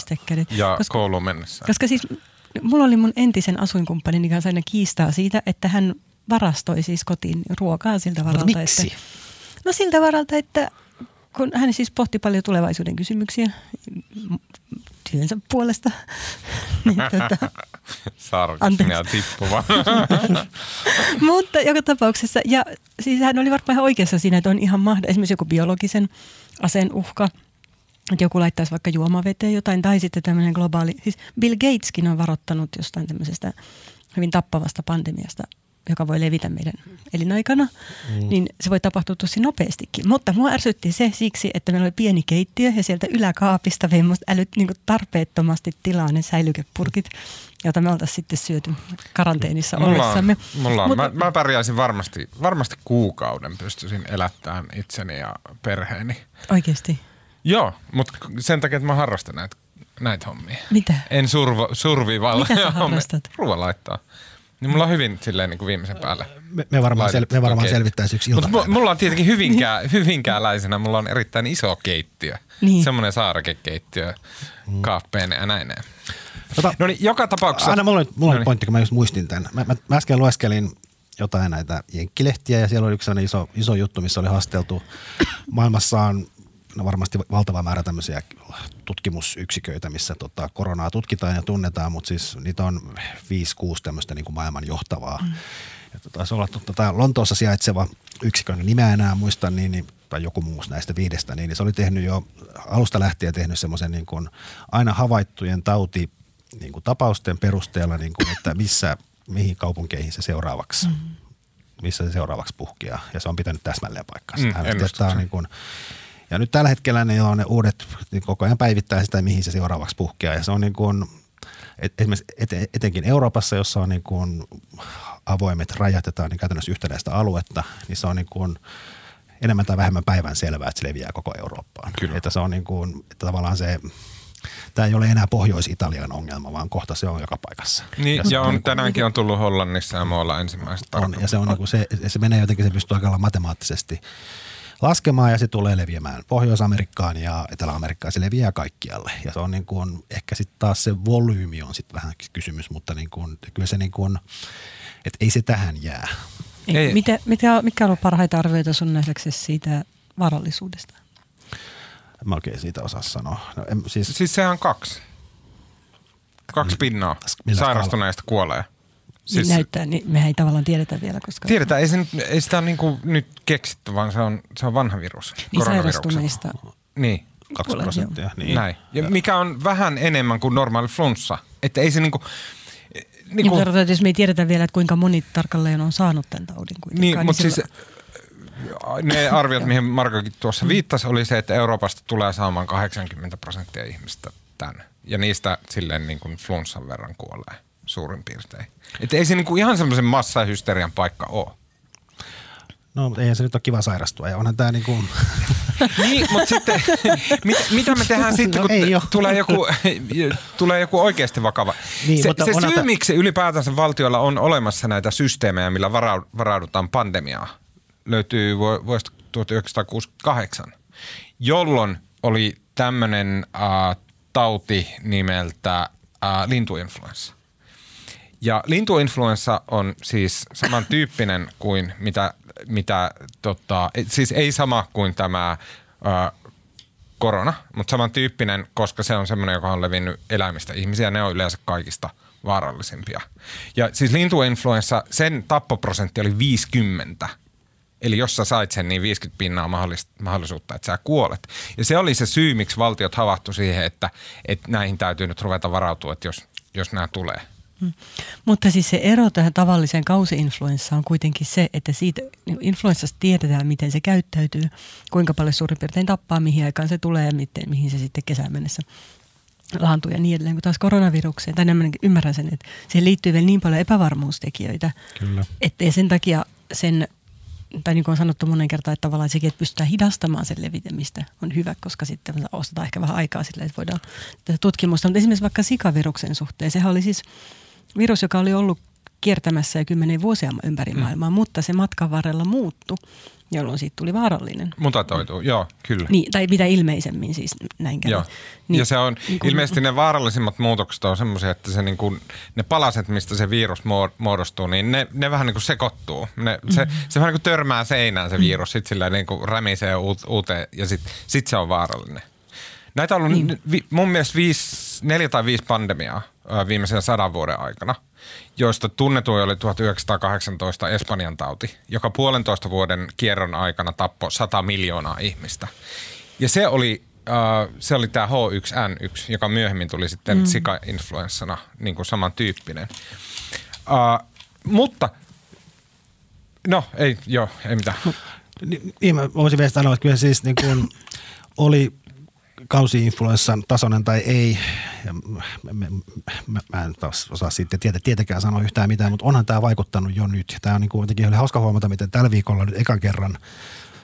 ja koska, kouluun mennessä. Koska siis mulla oli mun entisen asuinkumppanin kanssa aina kiistaa siitä, että hän varastoi siis kotiin ruokaa siltä varalta. Mutta miksi? Että, no siltä varalta, että kun hän siis pohti paljon tulevaisuuden kysymyksiä työnsä puolesta. niin, tuota, Sarkasmia tippuva. Mutta joka tapauksessa, ja siis hän oli varmaan ihan oikeassa siinä, että on ihan mahdollista, esimerkiksi joku biologisen aseen uhka, että joku laittaisi vaikka juomaveteen jotain, tai sitten tämmöinen globaali, siis Bill Gateskin on varoittanut jostain tämmöisestä hyvin tappavasta pandemiasta joka voi levitä meidän elinaikana, mm. niin se voi tapahtua tosi nopeastikin. Mutta mua ärsytti se siksi, että meillä oli pieni keittiö ja sieltä yläkaapista vei musta älyt niin tarpeettomasti tilaa ne säilykepurkit, joita me oltaisiin sitten syöty karanteenissa mulla ollessamme. On, mulla on. Mutta, mä, mä pärjäisin varmasti, varmasti kuukauden pystyisin elättämään itseni ja perheeni. Oikeasti? Joo, mutta sen takia, että mä harrastan näitä, näitä hommia. Mitä? En survo, survival. Mitä sä harrastat? Ruoan laittaa. Niin mulla on hyvin silleen niin kuin viimeisen päälle. Me, me varmaan, sel, me varmaan selvittäisi yksi Mutta mulla on tietenkin hyvinkää, hyvinkääläisenä, mulla on erittäin iso keittiö. Niin. Semmoinen saarakekeittiö mm. kaappeen ja näin. Tota, no niin, joka tapauksessa. Aina mulla oli, mulla oli no niin. pointti, kun mä just muistin tämän. Mä, mä, mä äsken lueskelin jotain näitä jenkkilehtiä ja siellä oli yksi iso, iso juttu, missä oli haasteltu. Maailmassa on no varmasti valtava määrä tämmöisiä tutkimusyksiköitä, missä tota, koronaa tutkitaan ja tunnetaan, mutta siis niitä on 5-6 tämmöistä niin kuin maailman johtavaa. Mm. Ja tota, olla tota, Lontoossa sijaitseva yksikön nimeä enää muista, niin, niin, tai joku muu näistä viidestä, niin, niin se oli tehnyt jo alusta lähtien tehnyt semmoisen niin kuin aina havaittujen tauti niin kuin tapausten perusteella, niin kuin, että missä, mihin kaupunkeihin se seuraavaksi mm. missä se seuraavaksi puhkia. Ja se on pitänyt täsmälleen paikkansa. Mm, Tämä on niin kuin, ja nyt tällä hetkellä ne on ne uudet, niin koko ajan päivittää sitä, mihin se seuraavaksi puhkeaa. Ja se on niin kuin, et, esimerkiksi et, etenkin Euroopassa, jossa on niin kuin avoimet rajat, että on niin käytännössä yhtenäistä aluetta, niin se on niin kuin enemmän tai vähemmän päivän selvää, että se leviää koko Eurooppaan. Kyllä. Että se on niin kuin, että tavallaan se, tämä ei ole enää Pohjois-Italian ongelma, vaan kohta se on joka paikassa. Niin, ja, ja on, niin tänäänkin on tullut Hollannissa ja muualla ensimmäiset on, Ja se, on, niin kuin se, se menee jotenkin, se pystyy aika matemaattisesti laskemaan ja se tulee leviämään Pohjois-Amerikkaan ja Etelä-Amerikkaan. Se leviää kaikkialle ja se on niin kuin, ehkä sitten taas se volyymi on sitten vähän kysymys, mutta niin kuin, kyllä se niin kuin, että ei se tähän jää. Ei. ei. Mitä, mitä, mikä on parhaita arvioita sun nähdäksesi siitä varallisuudesta? En mä oikein siitä osaa sanoa. No, en, siis, siis sehän on kaksi. Kaksi pinnaa sairastuneista kuolee. Siis, näyttää, niin mehän ei tavallaan tiedetä vielä. Koska... Tiedetään, ei, se nyt, ei sitä ole niin kuin nyt keksitty, vaan se on, se on vanha virus. Niin sairastuneista. Niin. 2 prosenttia. Niin. Näin. Ja mikä on vähän enemmän kuin normaali flunssa. Että ei se niinku... Niin kuin... Niin, jos me ei tiedetä vielä, että kuinka moni tarkalleen on saanut tämän taudin kuitenkaan. Niin, niin mutta siis ne arviot, mihin Markokin tuossa viittasi, oli se, että Euroopasta tulee saamaan 80 prosenttia ihmistä tämän ja niistä silleen niin kuin flunssan verran kuolee suurin piirtein. Että ei se niin kuin ihan semmoisen massahysterian paikka ole. No, mutta eihän se nyt ole kiva sairastua ja onhan tämä niin kuin... niin, mutta sitten mit, mitä me tehdään sitten, no, kun tulee joku, tulee joku oikeasti vakava. Niin, se mutta se syy, ta... miksi ylipäätänsä valtiolla on olemassa näitä systeemejä, millä varaudutaan pandemiaa, löytyy vuodesta 1968, jolloin oli tämmöinen äh, tauti nimeltä äh, lintuinfluenssa. Ja lintuinfluenssa on siis samantyyppinen kuin mitä, mitä tota, siis ei sama kuin tämä äh, korona, mutta samantyyppinen, koska se on semmoinen, joka on levinnyt eläimistä ihmisiä. Ne on yleensä kaikista vaarallisimpia. Ja siis lintuinfluenssa, sen tappoprosentti oli 50 – Eli jos sä sait sen, niin 50 pinnaa mahdollisuutta, että sä kuolet. Ja se oli se syy, miksi valtiot havahtu siihen, että, että näihin täytyy nyt ruveta varautua, että jos, jos nämä tulee. Hmm. Mutta siis se ero tähän tavalliseen kausi-influenssaan on kuitenkin se, että siitä niin influenssasta tiedetään, miten se käyttäytyy, kuinka paljon suurin piirtein tappaa, mihin aikaan se tulee ja miten, mihin se sitten kesän mennessä laantuu ja niin edelleen. Kun taas koronavirukseen, tai ymmärrän sen, että siihen liittyy vielä niin paljon epävarmuustekijöitä, Kyllä. että sen takia sen tai niin kuin on sanottu monen kertaan, että tavallaan sekin, että pystytään hidastamaan sen levitämistä on hyvä, koska sitten ostetaan ehkä vähän aikaa sille, että voidaan tehdä tutkimusta. Mutta esimerkiksi vaikka sikaviruksen suhteen, sehän oli siis virus, joka oli ollut kiertämässä jo kymmenen vuosia ympäri mm. maailmaa, mm. mutta se matkan varrella muuttui jolloin siitä tuli vaarallinen. Mutatoituu, joo, kyllä. Niin, tai mitä ilmeisemmin siis näin käy. Joo. Niin, ja se on, niin kun, ilmeisesti ne vaarallisimmat muutokset on semmoisia, että se niin kuin, ne palaset, mistä se virus muodostuu, niin ne, ne vähän niin kuin sekoittuu. Ne, mm-hmm. se, se vähän niin kuin törmää seinään se virus, sitten sillä niin kuin rämisee uuteen ja sitten sit se on vaarallinen. Näitä on ollut niin. vi, mun mielestä viisi, neljä tai viisi pandemiaa viimeisen sadan vuoden aikana – joista tunnetuin oli 1918 Espanjan tauti, joka puolentoista vuoden kierron aikana tappoi 100 miljoonaa ihmistä. Ja se oli, uh, se oli tämä H1N1, joka myöhemmin tuli sitten mm. sika-influenssana, niin kuin samantyyppinen. Uh, mutta, no ei, joo, ei mitään. Niin, mä voisin vielä sanoa, että kyllä siis niin kuin oli kausi-influenssan tasoinen tai ei, ja mä, mä, mä, mä en taas osaa siitä tietä, tietenkään sanoa yhtään mitään, mutta onhan tämä vaikuttanut jo nyt. Tämä on niin kuitenkin oli hauska huomata, miten tällä viikolla nyt ekan kerran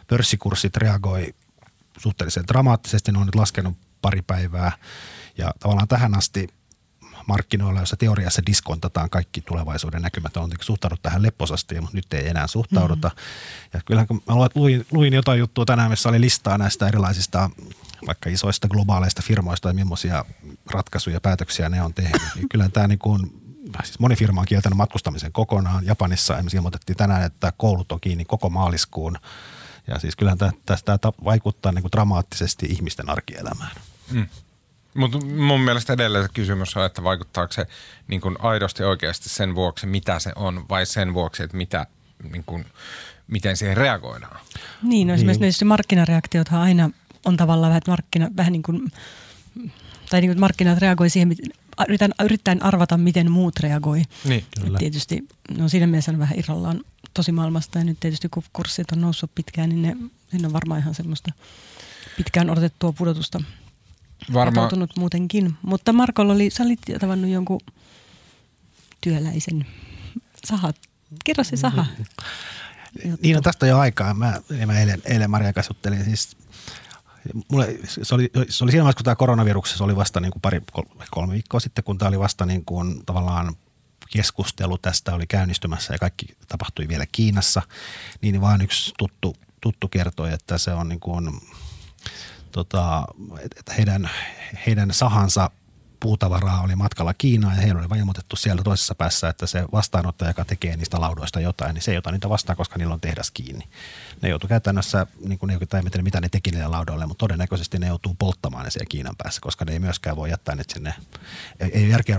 pörssikurssit reagoi suhteellisen dramaattisesti. Ne on nyt laskenut pari päivää ja tavallaan tähän asti markkinoilla, jossa teoriassa diskontataan kaikki tulevaisuuden näkymät, on suhtaudut tähän lepposasti, mutta nyt ei enää suhtauduta. Mm-hmm. Ja kyllähän kun mä luin, luin jotain juttua tänään, missä oli listaa näistä erilaisista vaikka isoista globaaleista firmoista ja millaisia ratkaisuja ja päätöksiä ne on tehnyt, niin kyllä tämä niin kuin, siis moni firma on kieltänyt matkustamisen kokonaan. Japanissa esimerkiksi ilmoitettiin tänään, että koulut on kiinni koko maaliskuun. Ja siis kyllähän tästä vaikuttaa niin kuin dramaattisesti ihmisten arkielämään. Mm. Mutta mun mielestä edelleen se kysymys on, että vaikuttaako se niin kuin aidosti oikeasti sen vuoksi, mitä se on, vai sen vuoksi, että mitä, niin kuin, miten siihen reagoidaan. Niin, no esimerkiksi niin. markkinareaktiothan aina on tavallaan vähän, markkina, vähän niin kuin, tai niin kuin markkinat reagoi siihen, yritän, yrittäen arvata, miten muut reagoi. Niin, kyllä. Tietysti no siinä mielessä on vähän irrallaan tosi maailmasta ja nyt tietysti kun kurssit on noussut pitkään, niin ne, ne on varmaan ihan semmoista pitkään odotettua pudotusta Varma... muutenkin. Mutta Markolla oli, sä olit tavannut jonkun työläisen sahat. Kerro se saha. Niin on tästä jo aikaa. Mä, mä eilen, eilen Maria kanssa juttelin siis mulle, se, oli, se oli siinä vaiheessa, kun tämä koronavirus se oli vasta niin kuin pari, kolme viikkoa sitten, kun tämä oli vasta niin kuin tavallaan keskustelu tästä oli käynnistymässä ja kaikki tapahtui vielä Kiinassa, niin vaan yksi tuttu, tuttu kertoi, että se on niin kuin, tota, että heidän, heidän sahansa puutavaraa oli matkalla Kiinaan ja heillä oli vain ilmoitettu siellä toisessa päässä, että se vastaanottaja, joka tekee niistä laudoista jotain, niin se ei ota niitä vastaan, koska niillä on tehdas kiinni. Ne joutuu käytännössä, niin kuin ne ei tiedä, mitä ne teki niille laudoille, mutta todennäköisesti ne joutuu polttamaan ne siellä Kiinan päässä, koska ne ei myöskään voi jättää ne sinne, ei, järkeä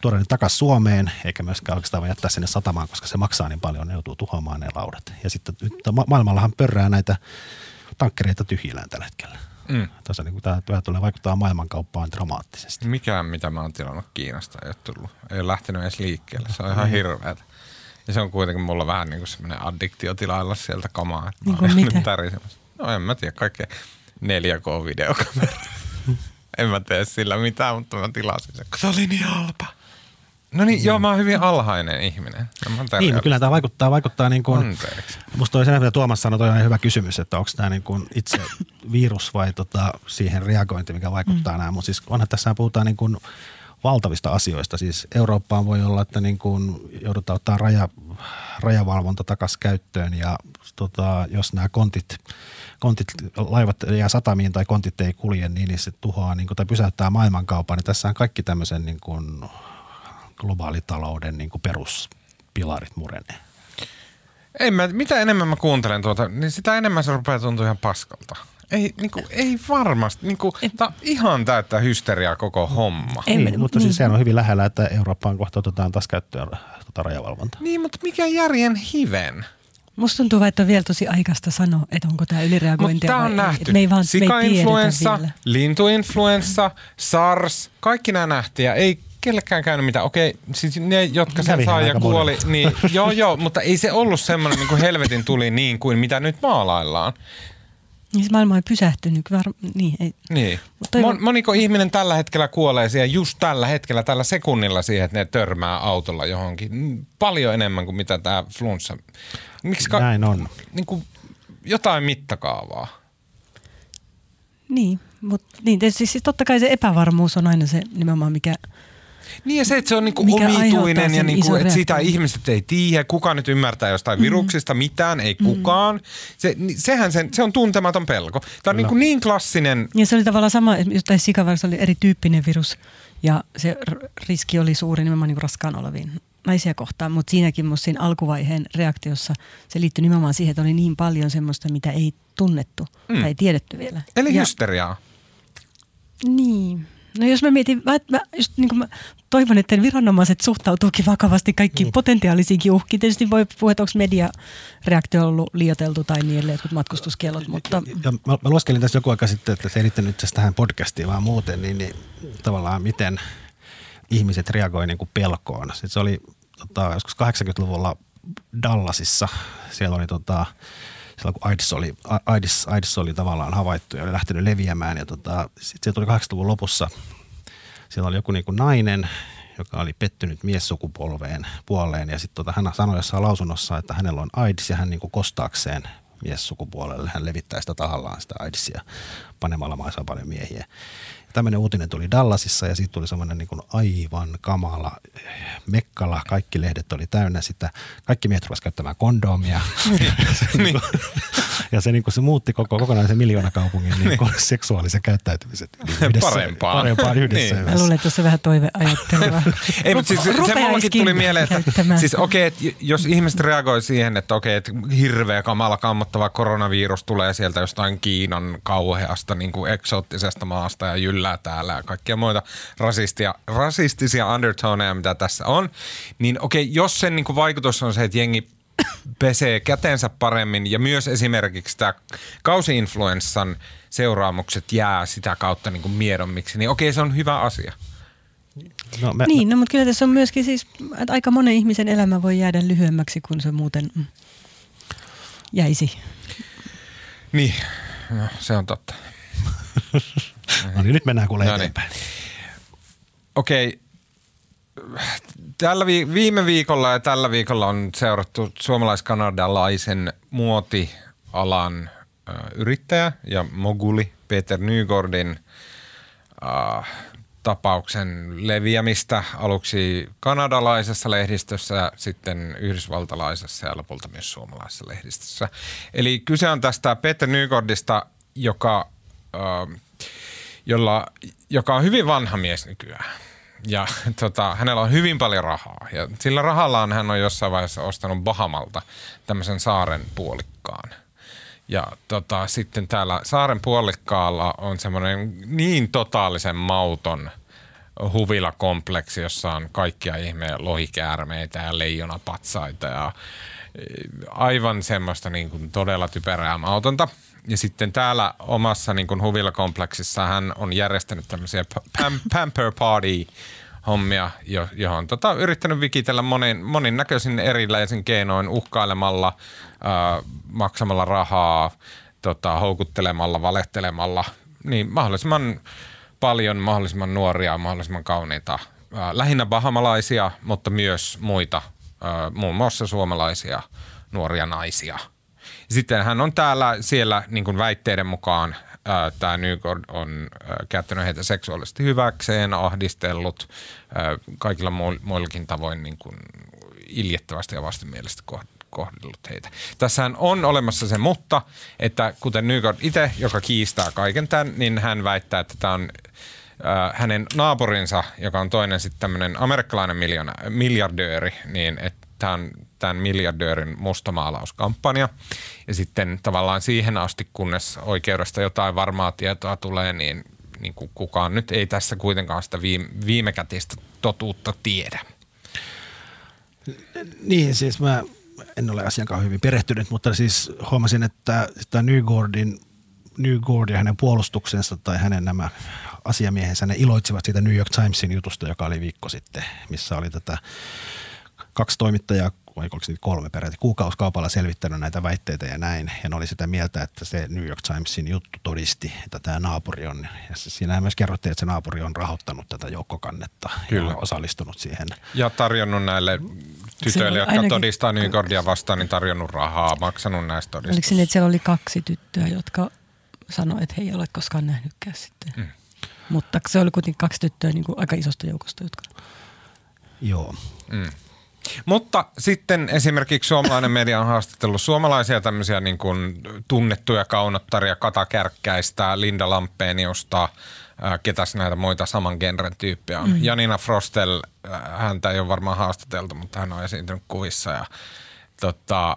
tuoda ne takaisin Suomeen, eikä myöskään oikeastaan voi jättää sinne satamaan, koska se maksaa niin paljon, ne joutuu tuhoamaan ne laudat. Ja sitten ma- maailmallahan pörrää näitä tankkereita tyhjillään tällä hetkellä. Mm. Tässä niin tämä, tämä tulee vaikuttaa maailmankauppaan dramaattisesti. Mikään, mitä mä oon tilannut Kiinasta, ei ole tullut. Ei ole lähtenyt edes liikkeelle. Se on ihan mm. hirveätä. Ja se on kuitenkin mulla vähän niin kuin semmoinen addiktio tilailla sieltä kamaa. Niin kuin mitä? No en mä tiedä, kaikkea 4K-videokamera. En mä tee sillä mitään, mutta mä tilasin sen, se oli niin halpa. No niin, mm. joo, mä oon hyvin alhainen ihminen. Niin, kyllä tämä vaikuttaa, vaikuttaa niin kuin, Anteeksi. musta toi sen, mitä Tuomas sanoi, toi on hyvä kysymys, että onko tämä niin kuin itse virus vai tota, siihen reagointi, mikä vaikuttaa mm. nämä. Mutta siis onhan tässä puhutaan niin kuin valtavista asioista. Siis Eurooppaan voi olla, että niin kuin joudutaan ottaa raja, rajavalvonta takaisin käyttöön ja tota, jos nämä kontit, kontit, laivat jää satamiin tai kontit ei kulje, niin, niin se tuhoaa niin kuin, tai pysäyttää maailmankaupan. Niin tässä on kaikki tämmöisen niin kuin globaalitalouden niin kuin peruspilarit murenee. Ei mä, mitä enemmän mä kuuntelen tuota, niin sitä enemmän se rupeaa tuntua ihan paskalta. Ei, niin kuin, ei varmasti. Niin kuin, tämä ihan täyttää hysteriaa koko homma. Ei, niin, mutta niin. siis sehän on hyvin lähellä, että Eurooppaan kohta otetaan taas käyttöön tuota rajavalvontaa. Niin, mutta mikä järjen hiven? Musta tuntuu, että on vielä tosi aikaista sanoa, että onko tämä ylireagointia Mutta tämä on nähty. Me ei vaan, Sika-influenssa, lintuinfluenssa, SARS, kaikki nämä nähtiin ja ei kellekään käynyt mitään. Okei, siis ne, jotka sen saa ja kuoli, niin joo joo, mutta ei se ollut semmoinen niin kuin helvetin tuli niin kuin mitä nyt maalaillaan. Niin se maailma ei pysähtynyt. Var... Niin, ei. niin. Toivon... moniko ihminen tällä hetkellä kuolee siihen just tällä hetkellä, tällä sekunnilla siihen, että ne törmää autolla johonkin. Paljon enemmän kuin mitä tämä flunssa. Miksi ka- Näin on. Niin kuin jotain mittakaavaa. Niin, mutta niin, siis totta kai se epävarmuus on aina se nimenomaan, mikä – niin ja se, että se on niinku omituinen ja niinku, että sitä ihmiset ei tiedä, kuka nyt ymmärtää jostain mm. viruksista mitään, ei mm. kukaan. Se, sehän sen, se on tuntematon pelko. Tämä on niinku niin klassinen. Ja se oli tavallaan sama, että sikavarsa oli erityyppinen virus ja se riski oli suuri nimenomaan niin raskaan oleviin naisia kohtaan, mutta siinäkin musta siinä alkuvaiheen reaktiossa se liittyi nimenomaan siihen, että oli niin paljon semmoista, mitä ei tunnettu mm. tai ei tiedetty vielä. Eli ja, hysteriaa. Niin. No jos mä mietin, mä, mä, just niin mä toivon, että viranomaiset suhtautuukin vakavasti kaikkiin mm. potentiaalisiinkin uhkiin. Tietysti voi puhua, että onko mediareaktio ollut liioteltu tai niin edelleen, jotkut matkustuskielot. Mutta... Ja, ja, mä, mä lueskelin tässä joku aika sitten, että se ei liittynyt nyt tähän podcastiin, vaan muuten, niin, niin tavallaan miten ihmiset reagoivat niin kuin pelkoon. Sitten se oli tota, joskus 80-luvulla Dallasissa, siellä oli tota, silloin kun AIDS oli, AIDS, AIDS oli tavallaan havaittu ja oli lähtenyt leviämään. Ja tota, sitten se tuli 80-luvun lopussa, siellä oli joku niin kuin nainen, joka oli pettynyt miessukupolveen puoleen. Ja sitten tota, hän sanoi jossain lausunnossa, että hänellä on AIDS ja hän niin kuin kostaakseen miessukupuolelle. Hän levittää sitä tahallaan sitä AIDSia panemalla maissa paljon miehiä tämmöinen uutinen tuli Dallasissa ja siitä tuli semmoinen niin aivan kamala mekkala. Kaikki lehdet oli täynnä sitä. Kaikki miehet rupesivat käyttämään kondomia. niin. ja se, niin kuin, se muutti koko kokonaisen miljoonakaupungin niin kuin, seksuaalisen käyttäytymisen yhdessä, parempaan. parempaan yhdessä. Niin. Mä luulen, että tuossa vähän toiveajattelua. Ei, mutta siis se mullakin tuli mieleen, että siis okei, okay, että jos ihmiset reagoi siihen, että okei, okay, että hirveä kamala kammottava koronavirus tulee sieltä jostain Kiinan kauheasta niin kuin eksoottisesta maasta ja jyllä yllää täällä ja kaikkia muita rasistia, rasistisia undertoneja, mitä tässä on, niin okei, jos sen niin kuin vaikutus on se, että jengi pesee kätensä paremmin ja myös esimerkiksi tämä kausiinfluenssan seuraamukset jää sitä kautta niin kuin miedommiksi, niin okei, se on hyvä asia. No, me, niin, no, mutta kyllä tässä on myöskin siis, että aika monen ihmisen elämä voi jäädä lyhyemmäksi kuin se muuten mm, jäisi. Niin, no, se on totta. no niin, nyt mennään kuule no niin. eteenpäin. Okei. Tällä vi- viime viikolla ja tällä viikolla on seurattu suomalais-kanadalaisen muotialan äh, yrittäjä ja moguli Peter Nygordin äh, tapauksen leviämistä aluksi kanadalaisessa lehdistössä, sitten yhdysvaltalaisessa ja lopulta myös suomalaisessa lehdistössä. Eli kyse on tästä Peter Nygordista, joka äh, jolla, joka on hyvin vanha mies nykyään. Ja tota, hänellä on hyvin paljon rahaa. Ja sillä rahallaan hän on jossain vaiheessa ostanut Bahamalta tämmöisen saaren puolikkaan. Ja tota, sitten täällä saaren puolikkaalla on semmoinen niin totaalisen mauton huvilakompleksi, jossa on kaikkia ihmeen lohikäärmeitä ja leijonapatsaita ja aivan semmoista niin kuin todella typerää mautonta – ja sitten täällä omassa niin kuin huvilakompleksissa hän on järjestänyt tämmöisiä pam- pamper party hommia, jo, johon on tota, yrittänyt vikitellä monin, moninnäköisin erilaisin keinoin uhkailemalla, ää, maksamalla rahaa, tota, houkuttelemalla, valehtelemalla, niin mahdollisimman paljon mahdollisimman nuoria, mahdollisimman kauniita, lähinnä bahamalaisia, mutta myös muita, muun muassa suomalaisia nuoria naisia. Sitten hän on täällä siellä niin kuin väitteiden mukaan tämä Nygård on käyttänyt heitä seksuaalisesti hyväkseen, ahdistellut kaikilla muillakin tavoin niin kuin iljettävästi ja vastenmielisesti kohdellut heitä. Tässähän on olemassa se mutta, että kuten Nygård itse, joka kiistää kaiken tämän, niin hän väittää, että tämä on hänen naapurinsa, joka on toinen sitten tämmöinen amerikkalainen miljona, miljardööri, niin että tämä on tämän miljardöörin mustamaalauskampanja. Ja sitten tavallaan siihen asti, kunnes oikeudesta jotain varmaa tietoa tulee, niin, niin kukaan nyt ei tässä kuitenkaan sitä viime, viimekätistä totuutta tiedä. Niin, siis mä en ole asiankaan hyvin perehtynyt, mutta siis huomasin, että tämä Nygårdin Newgord ja hänen puolustuksensa tai hänen nämä asiamiehensä, ne iloitsivat siitä New York Timesin jutusta, joka oli viikko sitten, missä oli tätä kaksi toimittajaa vai oliko se kolme peräti, kuukauskaupalla selvittänyt näitä väitteitä ja näin. Ja ne oli sitä mieltä, että se New York Timesin juttu todisti, että tämä naapuri on, ja siinä myös kerrottiin, että se naapuri on rahoittanut tätä joukkokannetta Kyllä. ja osallistunut siihen. Ja tarjonnut näille tytöille, jotka ainakin, todistaa New Yorkia vastaan, niin tarjonnut rahaa, maksanut näistä todistuksista. Oliko se niin, että siellä oli kaksi tyttöä, jotka sanoivat, että he ei ole koskaan nähnytkään sitten. Mm. Mutta se oli kuitenkin kaksi tyttöä niin kuin aika isosta joukosta, jotka... Joo. Mm. Mutta sitten esimerkiksi suomalainen media on haastatellut suomalaisia tämmöisiä niin kuin tunnettuja kaunottaria, Kata Kärkkäistä, Linda Lampeeniusta, ketäs näitä muita saman genren tyyppejä on. Mm. Janina Frostel, häntä ei ole varmaan haastateltu, mutta hän on esiintynyt kuvissa ja tota,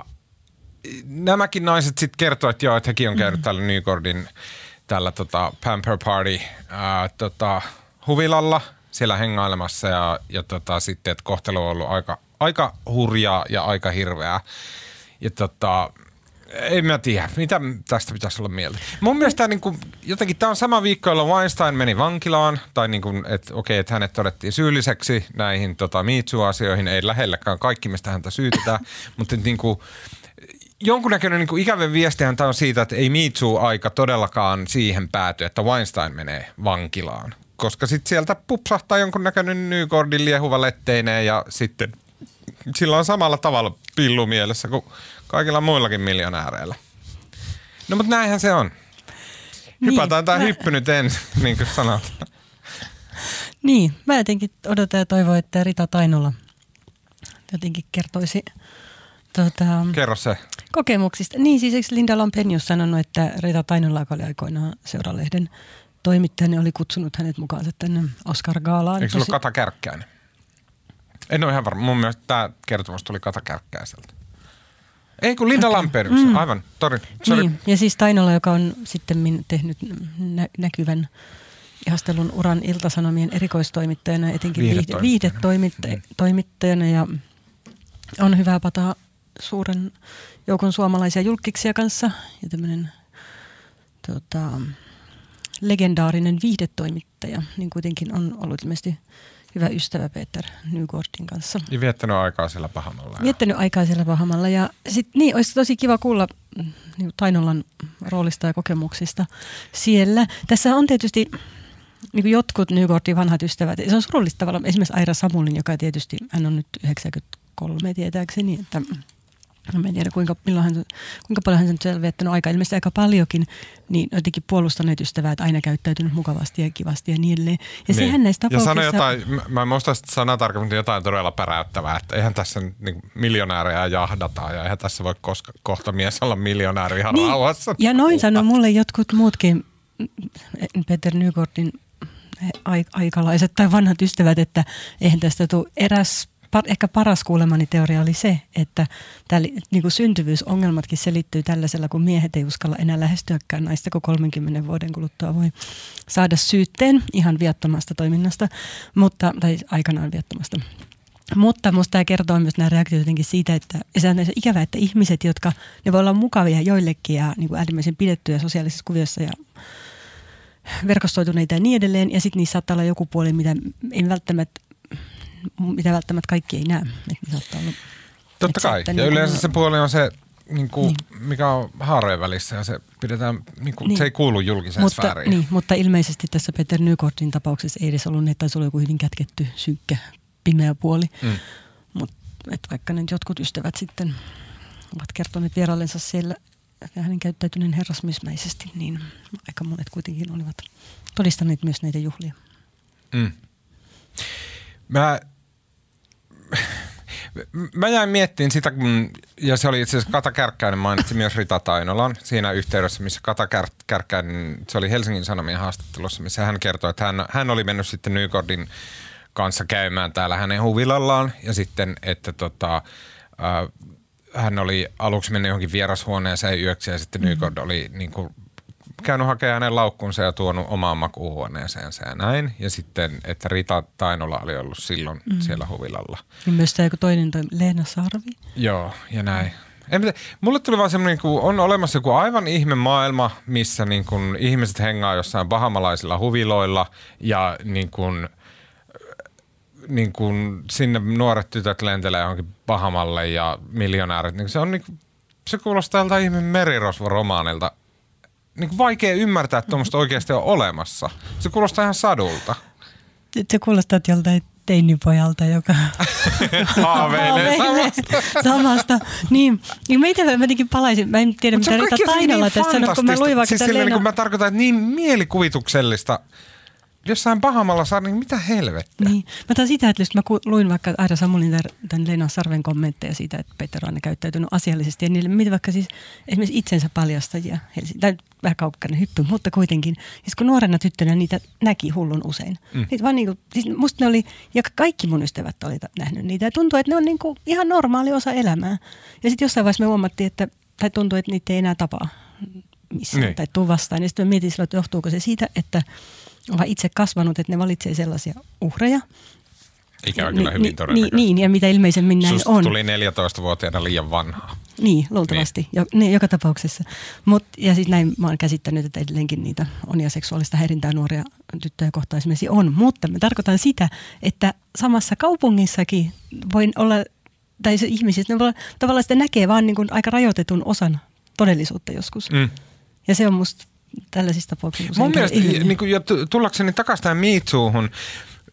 nämäkin naiset sitten kertovat, että joo, että hekin on käynyt mm. täällä Newgordin tällä tota, Pamper Party ää, tota, huvilalla siellä hengailemassa ja, ja tota, sitten, että kohtelu on ollut aika aika hurjaa ja aika hirveää. Ja tota, en mä tiedä, mitä tästä pitäisi olla mieltä. Mun mielestä tämä niin jotenkin tämä on sama viikko, jolloin Weinstein meni vankilaan, tai niin kuin, että okei, että hänet todettiin syylliseksi näihin tota, asioihin ei lähelläkään kaikki, mistä häntä syytetään, mutta niin kuin, jonkunnäköinen niin ikävä viestihän tämä on siitä, että ei MeToo-aika todellakaan siihen pääty, että Weinstein menee vankilaan. Koska sitten sieltä pupsahtaa jonkunnäköinen Nygordin liehuva letteineen ja sitten – sillä on samalla tavalla pillu mielessä kuin kaikilla muillakin miljonääreillä. No mutta näinhän se on. Niin, Hypätään tämä mä... hyppy nyt ensin, niin kuin sanot. Niin, mä jotenkin odotan ja toivon, että Rita Tainola jotenkin kertoisi tuota, Kerro se. kokemuksista. Niin, siis eikö Linda Lampenius sanonut, että Rita Tainola, joka oli aikoinaan Seuralehden toimittaja, niin oli kutsunut hänet mukaansa tänne Oscar Gaalaan. Eikö se ollut Kata Kärkkäinen? En ole ihan varma. Mun mielestä tämä kertomus tuli Kata Kärkkäiseltä. Ei kun Linda okay. Lamperius, mm. aivan, tori, sorry. Niin. Ja siis Tainola, joka on sitten tehnyt nä- näkyvän ihastelun uran iltasanomien erikoistoimittajana, etenkin viihdetoimittajana ja on hyvää pataa suuren joukon suomalaisia julkiksia kanssa ja tämmöinen tota, legendaarinen viihdetoimittaja, niin kuitenkin on ollut ilmeisesti hyvä ystävä Peter Nygårdin kanssa. Ja viettänyt aikaa siellä Pahamalla. Viettänyt aikaa siellä Pahamalla ja sit, niin, olisi tosi kiva kuulla mm, niin Tainolan roolista ja kokemuksista siellä. Tässä on tietysti niin jotkut Nygårdin vanhat ystävät, se on surullista tavalla, esimerkiksi Aira Samulin, joka tietysti, hän on nyt 93 tietääkseni, että Mä en tiedä kuinka, milloin hän, kuinka paljon hän on viettänyt aikaa, ilmeisesti aika paljonkin, niin jotenkin puolustaneet ystävää, että aina käyttäytynyt mukavasti ja kivasti ja niin edelleen. Ja niin. sehän näistä Ja sano jotain, mä en muista sanaa tarkemmin, mutta jotain todella päräyttävää, että eihän tässä niin miljonäärejä jahdata ja eihän tässä voi koska, kohta mies olla miljonääri ihan niin. rauhassa. Ja noin sanoo mulle jotkut muutkin Peter Nygårdin aikalaiset tai vanhat ystävät, että eihän tästä tule eräs ehkä paras kuulemani teoria oli se, että tämä, niin kuin syntyvyysongelmatkin selittyy tällaisella, kun miehet ei uskalla enää lähestyäkään naista, kun 30 vuoden kuluttua voi saada syytteen ihan viattomasta toiminnasta, mutta, tai aikanaan viattomasta. Mutta minusta tämä kertoo myös nämä reaktiot jotenkin siitä, että se on ikävä, että ihmiset, jotka ne voi olla mukavia joillekin ja niin kuin äärimmäisen pidettyjä sosiaalisissa kuviossa ja verkostoituneita ja niin edelleen. Ja sitten niissä saattaa olla joku puoli, mitä ei välttämättä mitä välttämättä kaikki ei näe. Että Totta kai. Ja yleensä se puoli on se niin kuin, niin. mikä on haarojen välissä ja se pidetään, niin kuin, niin. se ei kuulu julkiseen mutta, sfääriin. Niin, mutta ilmeisesti tässä Peter Nykordin tapauksessa ei edes ollut, että taisi olla joku hyvin kätketty, synkkä, pimeä puoli. Mm. Mutta vaikka ne jotkut ystävät sitten ovat kertoneet vierallensa siellä hänen käyttäytyneen herrasmiesmäisesti, niin aika monet kuitenkin olivat todistaneet myös näitä juhlia. Mm. Mä, mä jäin miettimään sitä, kun, ja se oli itse asiassa Kata Kärkkäinen mainitsi myös Rita Tainolan siinä yhteydessä, missä Kata Kärkkäinen, se oli Helsingin Sanomien haastattelussa, missä hän kertoi, että hän, hän oli mennyt sitten Nykordin kanssa käymään täällä hänen huvilallaan ja sitten, että tota, äh, hän oli aluksi mennyt johonkin vierashuoneeseen yöksi ja sitten mm. Nykord oli niin kuin, käynyt hakemaan hänen laukkunsa ja tuonut omaan makuuhuoneeseensa ja näin. Ja sitten, että Rita Tainola oli ollut silloin mm. siellä huvilalla. Ja myös tämä joku toinen toi Leena Sarvi. Joo, ja näin. En, mulle tuli vaan semmoinen, kun on olemassa joku aivan ihme maailma, missä niin kun ihmiset hengaa jossain bahamalaisilla huviloilla ja niin kun, niin kun sinne nuoret tytöt lentelee johonkin Bahamalle ja miljonäärit. Niin se on niin kuin, se kuulostaa tältä ihmeen merirosvo-romaanilta niin kuin vaikea ymmärtää, että tuommoista oikeasti on olemassa. Se kuulostaa ihan sadulta. Se kuulostaa joltain teinipojalta, joka haaveilee samasta. samasta. Niin, niin mä itse mä palaisin, mä en tiedä Mut mitä Rita Tainola niin tässä sanoo, kun mä luin vaikka siis silleen, niin mä tarkoitan, että niin mielikuvituksellista – jossain pahamalla saa, niin mitä helvettiä? Niin. Mä taas sitä, että mä luin vaikka Aida Samulin tämän Leena Sarven kommentteja siitä, että Peter on käyttäytynyt asiallisesti. Ja niille, mitä vaikka siis esimerkiksi itsensä paljastajia, tai vähän kaukkainen hyppy, mutta kuitenkin. Siis kun nuorena tyttönä niitä näki hullun usein. Mm. Niitä vaan niin kuin, siis musta ne oli, ja kaikki mun ystävät oli nähnyt niitä. Ja tuntuu, että ne on niin kuin ihan normaali osa elämää. Ja sitten jossain vaiheessa me huomattiin, että, tai tuntuu, että niitä ei enää tapaa missään niin. tai tuu vastaan. Ja sitten mietin silloin, että johtuuko se siitä, että ovat itse kasvanut, että ne valitsee sellaisia uhreja. Ikävä kyllä hyvin ni. Niin, ja mitä ilmeisemmin näin Susta on. tuli 14-vuotiaana liian vanhaa. Niin, luultavasti. Niin. Jo, niin, joka tapauksessa. Mut, ja sitten näin mä oon käsittänyt, että edelleenkin niitä on ja seksuaalista häirintää nuoria tyttöjä kohtaan esimerkiksi on. Mutta mä tarkoitan sitä, että samassa kaupungissakin voi olla, tai se ihmiset, ne voi, tavallaan sitä näkee vaan niin kuin aika rajoitetun osan todellisuutta joskus. Mm. Ja se on musta tällaisissa tapauksissa Mun mielestä, niin kuin, ja tullakseni takaisin tähän Miitsuuhun,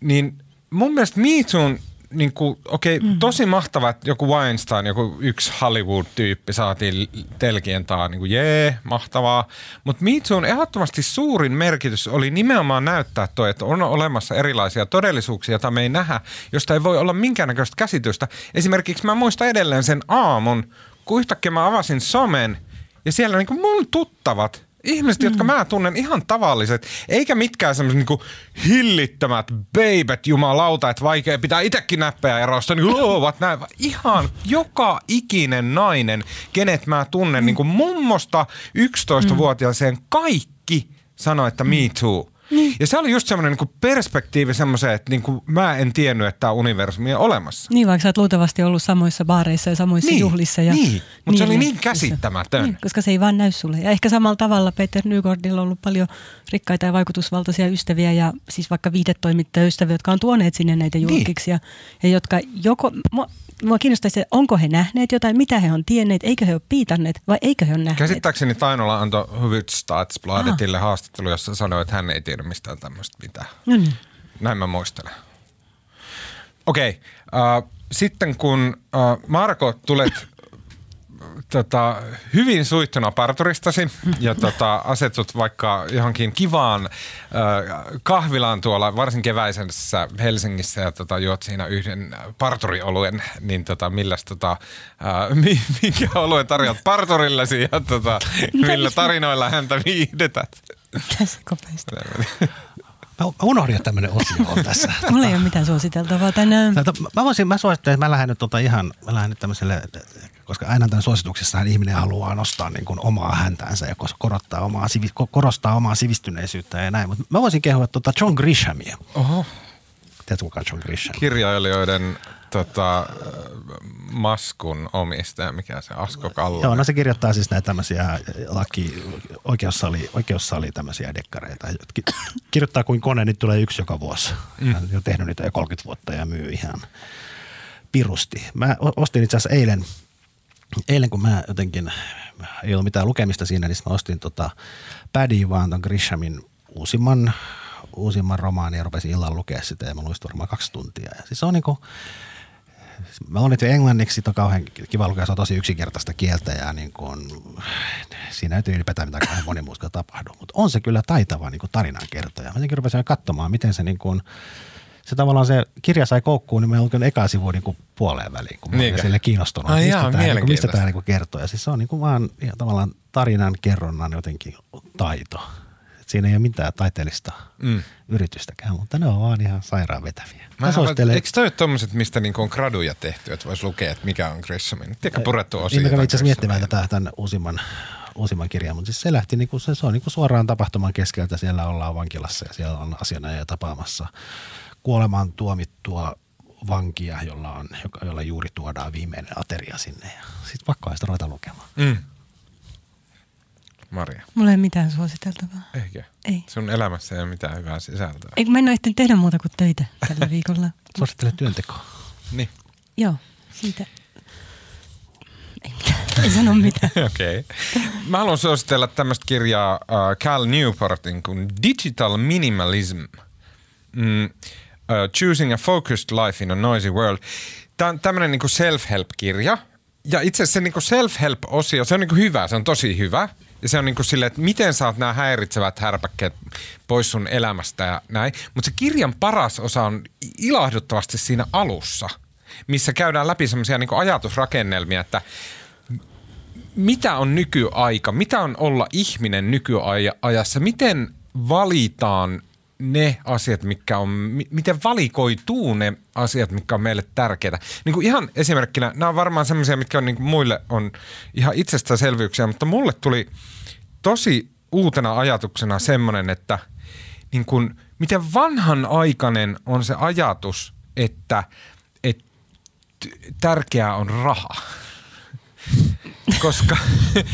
niin mun mielestä Miitsuun niin kuin, okei, okay, mm. tosi mahtava, että joku Weinstein, joku yksi Hollywood-tyyppi saatiin telkien taa, niin kuin jee, mahtavaa. Mutta Miitsuun ehdottomasti suurin merkitys oli nimenomaan näyttää toi, että on olemassa erilaisia todellisuuksia, joita me ei nähdä, josta ei voi olla minkäännäköistä käsitystä. Esimerkiksi mä muistan edelleen sen aamun, kun yhtäkkiä mä avasin somen ja siellä niin kuin mun tuttavat – Ihmiset, mm. jotka mä tunnen ihan tavalliset, eikä mitkään semmoiset niinku hillittömät babet jumalauta, että vaikea pitää itsekin näppejä erosta, niin ovat näin. Ihan joka ikinen nainen, kenet mä tunnen, mm. niin kuin mummosta 11-vuotiaaseen, kaikki sanoo, että me too. Niin. Ja se oli just semmoinen niin perspektiivi semmoiseen, että niin kuin mä en tiennyt, että tämä universumi on olemassa. Niin, vaikka sä oot luultavasti ollut samoissa baareissa ja samoissa niin, juhlissa. Ja, niin, mutta niin, se oli niin käsittämätön. Niin, koska se ei vaan näy sulle. Ja ehkä samalla tavalla Peter Nygordilla on ollut paljon rikkaita ja vaikutusvaltaisia ystäviä ja siis vaikka ystäviä, jotka on tuoneet sinne näitä niin. julkiksi niin. ja, ja jotka joko, mua kiinnostaisi, että onko he nähneet jotain, mitä he on tienneet, eikö he ole piitanneet vai eikö he ole nähneet. Käsittääkseni Tainola antoi Hufvudstadsbladetille haastattelu, jossa sanoi, että hän ei tiedä mistään tämmöistä mitään. No niin. Näin mä muistelen. Okei, okay. uh, sitten kun uh, Marko tulet tota, hyvin suittuna parturistasi ja tota, asetut vaikka johonkin kivaan äh, kahvilaan tuolla varsin keväisessä Helsingissä ja tota, juot siinä yhden parturioluen, niin tota, milläs tota, äh, minkä oluen tarjoat parturillesi ja tota, millä tarinoilla häntä viihdetät? Tässä kopeista. Mä unohdin, että tämmöinen osio on tässä. Mulla ei ole mitään suositeltavaa tänään. Mä voisin, mä suosittelen, että mä lähden nyt tota ihan, mä lähden nyt tämmöiselle, koska aina tämän suosituksessa ihminen haluaa nostaa niin kuin omaa häntäänsä ja korottaa omaa, korostaa omaa sivistyneisyyttä ja näin. Mutta mä voisin kehua tuota John Grishamia. Oho. Kuka John Grisham? Kirjailijoiden tota, maskun omistaja, mikä se Asko Kallo. Joo, no se kirjoittaa siis näitä tämmöisiä laki, oikeussali, oikeussali tämmöisiä dekkareita. Kirjoittaa kuin kone, niin tulee yksi joka vuosi. Mm. Hän on tehnyt niitä jo 30 vuotta ja myy ihan pirusti. Mä ostin itse asiassa eilen eilen kun mä jotenkin, ei ollut mitään lukemista siinä, niin mä ostin tota Paddy vaan ton Grishamin uusimman, uusimman romaanin ja rupesin illalla lukea sitä ja mä luin varmaan kaksi tuntia. Ja siis se on niinku, mä nyt englanniksi, on kauhean kiva lukea, se on tosi yksinkertaista kieltä ja niin kuin, siinä ei ylipäätään mitään kauhean monimutkaista tapahdu, mutta on se kyllä taitava niin tarinankertoja. Mä jotenkin rupesin katsomaan, miten se niin kuin, se tavallaan se kirja sai koukkuun, niin mä olin eka sivu niin kuin puoleen väliin, kun mä olin sille kiinnostunut. Ai mistä, jaa, tämä, niin kuin, mistä tämä niin kuin kertoo. Ja siis se on niin kuin vaan ihan tavallaan tarinan kerronnan jotenkin taito. Siinä ei ole mitään taiteellista mm. yritystäkään, mutta ne on vaan ihan sairaan vetäviä. Mä suosittelen... Eikö toi ole tommoset, mistä niinku on graduja tehty, että voisi lukea, että mikä on Grishamin? Tiedätkö purettu osia? Niin mä kävin itse asiassa miettimään tätä tämän uusimman, uusimman kirjan, mutta siis se lähti, niinku, se, se on niinku suoraan tapahtuman keskeltä. Siellä ollaan vankilassa ja siellä on asianajaja tapaamassa kuolemaan tuomittua vankia, jolla, on, jolla juuri tuodaan viimeinen ateria sinne. Sitten pakko sitä ruveta lukemaan. Mm. Maria. Mulla ei mitään suositeltavaa. Eikö? Ei. Sun elämässä ei ole mitään hyvää sisältöä. Eikö mä en ole ehtinyt tehdä muuta kuin töitä tällä viikolla. Suosittele työntekoa. Niin. Joo, siitä. Ei mitään, ei sano mitään. Okei. Okay. Mä haluan suositella tämmöistä kirjaa uh, Cal Newportin kuin Digital Minimalism. Mm, uh, Choosing a Focused Life in a Noisy World. Tämä on tämmöinen niinku self-help-kirja. Ja itse asiassa se niinku self-help-osio, se on niinku hyvä, se on tosi hyvä – ja se on niin kuin silleen, että miten saat nämä häiritsevät härpäkkeet pois sun elämästä ja näin. Mutta se kirjan paras osa on ilahduttavasti siinä alussa, missä käydään läpi semmoisia niin ajatusrakennelmia, että mitä on nykyaika, mitä on olla ihminen nykyajassa, miten valitaan ne asiat, mitkä on, miten valikoituu ne asiat, mitkä on meille tärkeitä. Niin kuin ihan esimerkkinä, nämä on varmaan sellaisia, mitkä on niin kuin muille on ihan itsestäänselvyyksiä, mutta mulle tuli tosi uutena ajatuksena semmoinen, että niin kuin, miten vanhanaikainen on se ajatus, että, että tärkeää on raha. Koska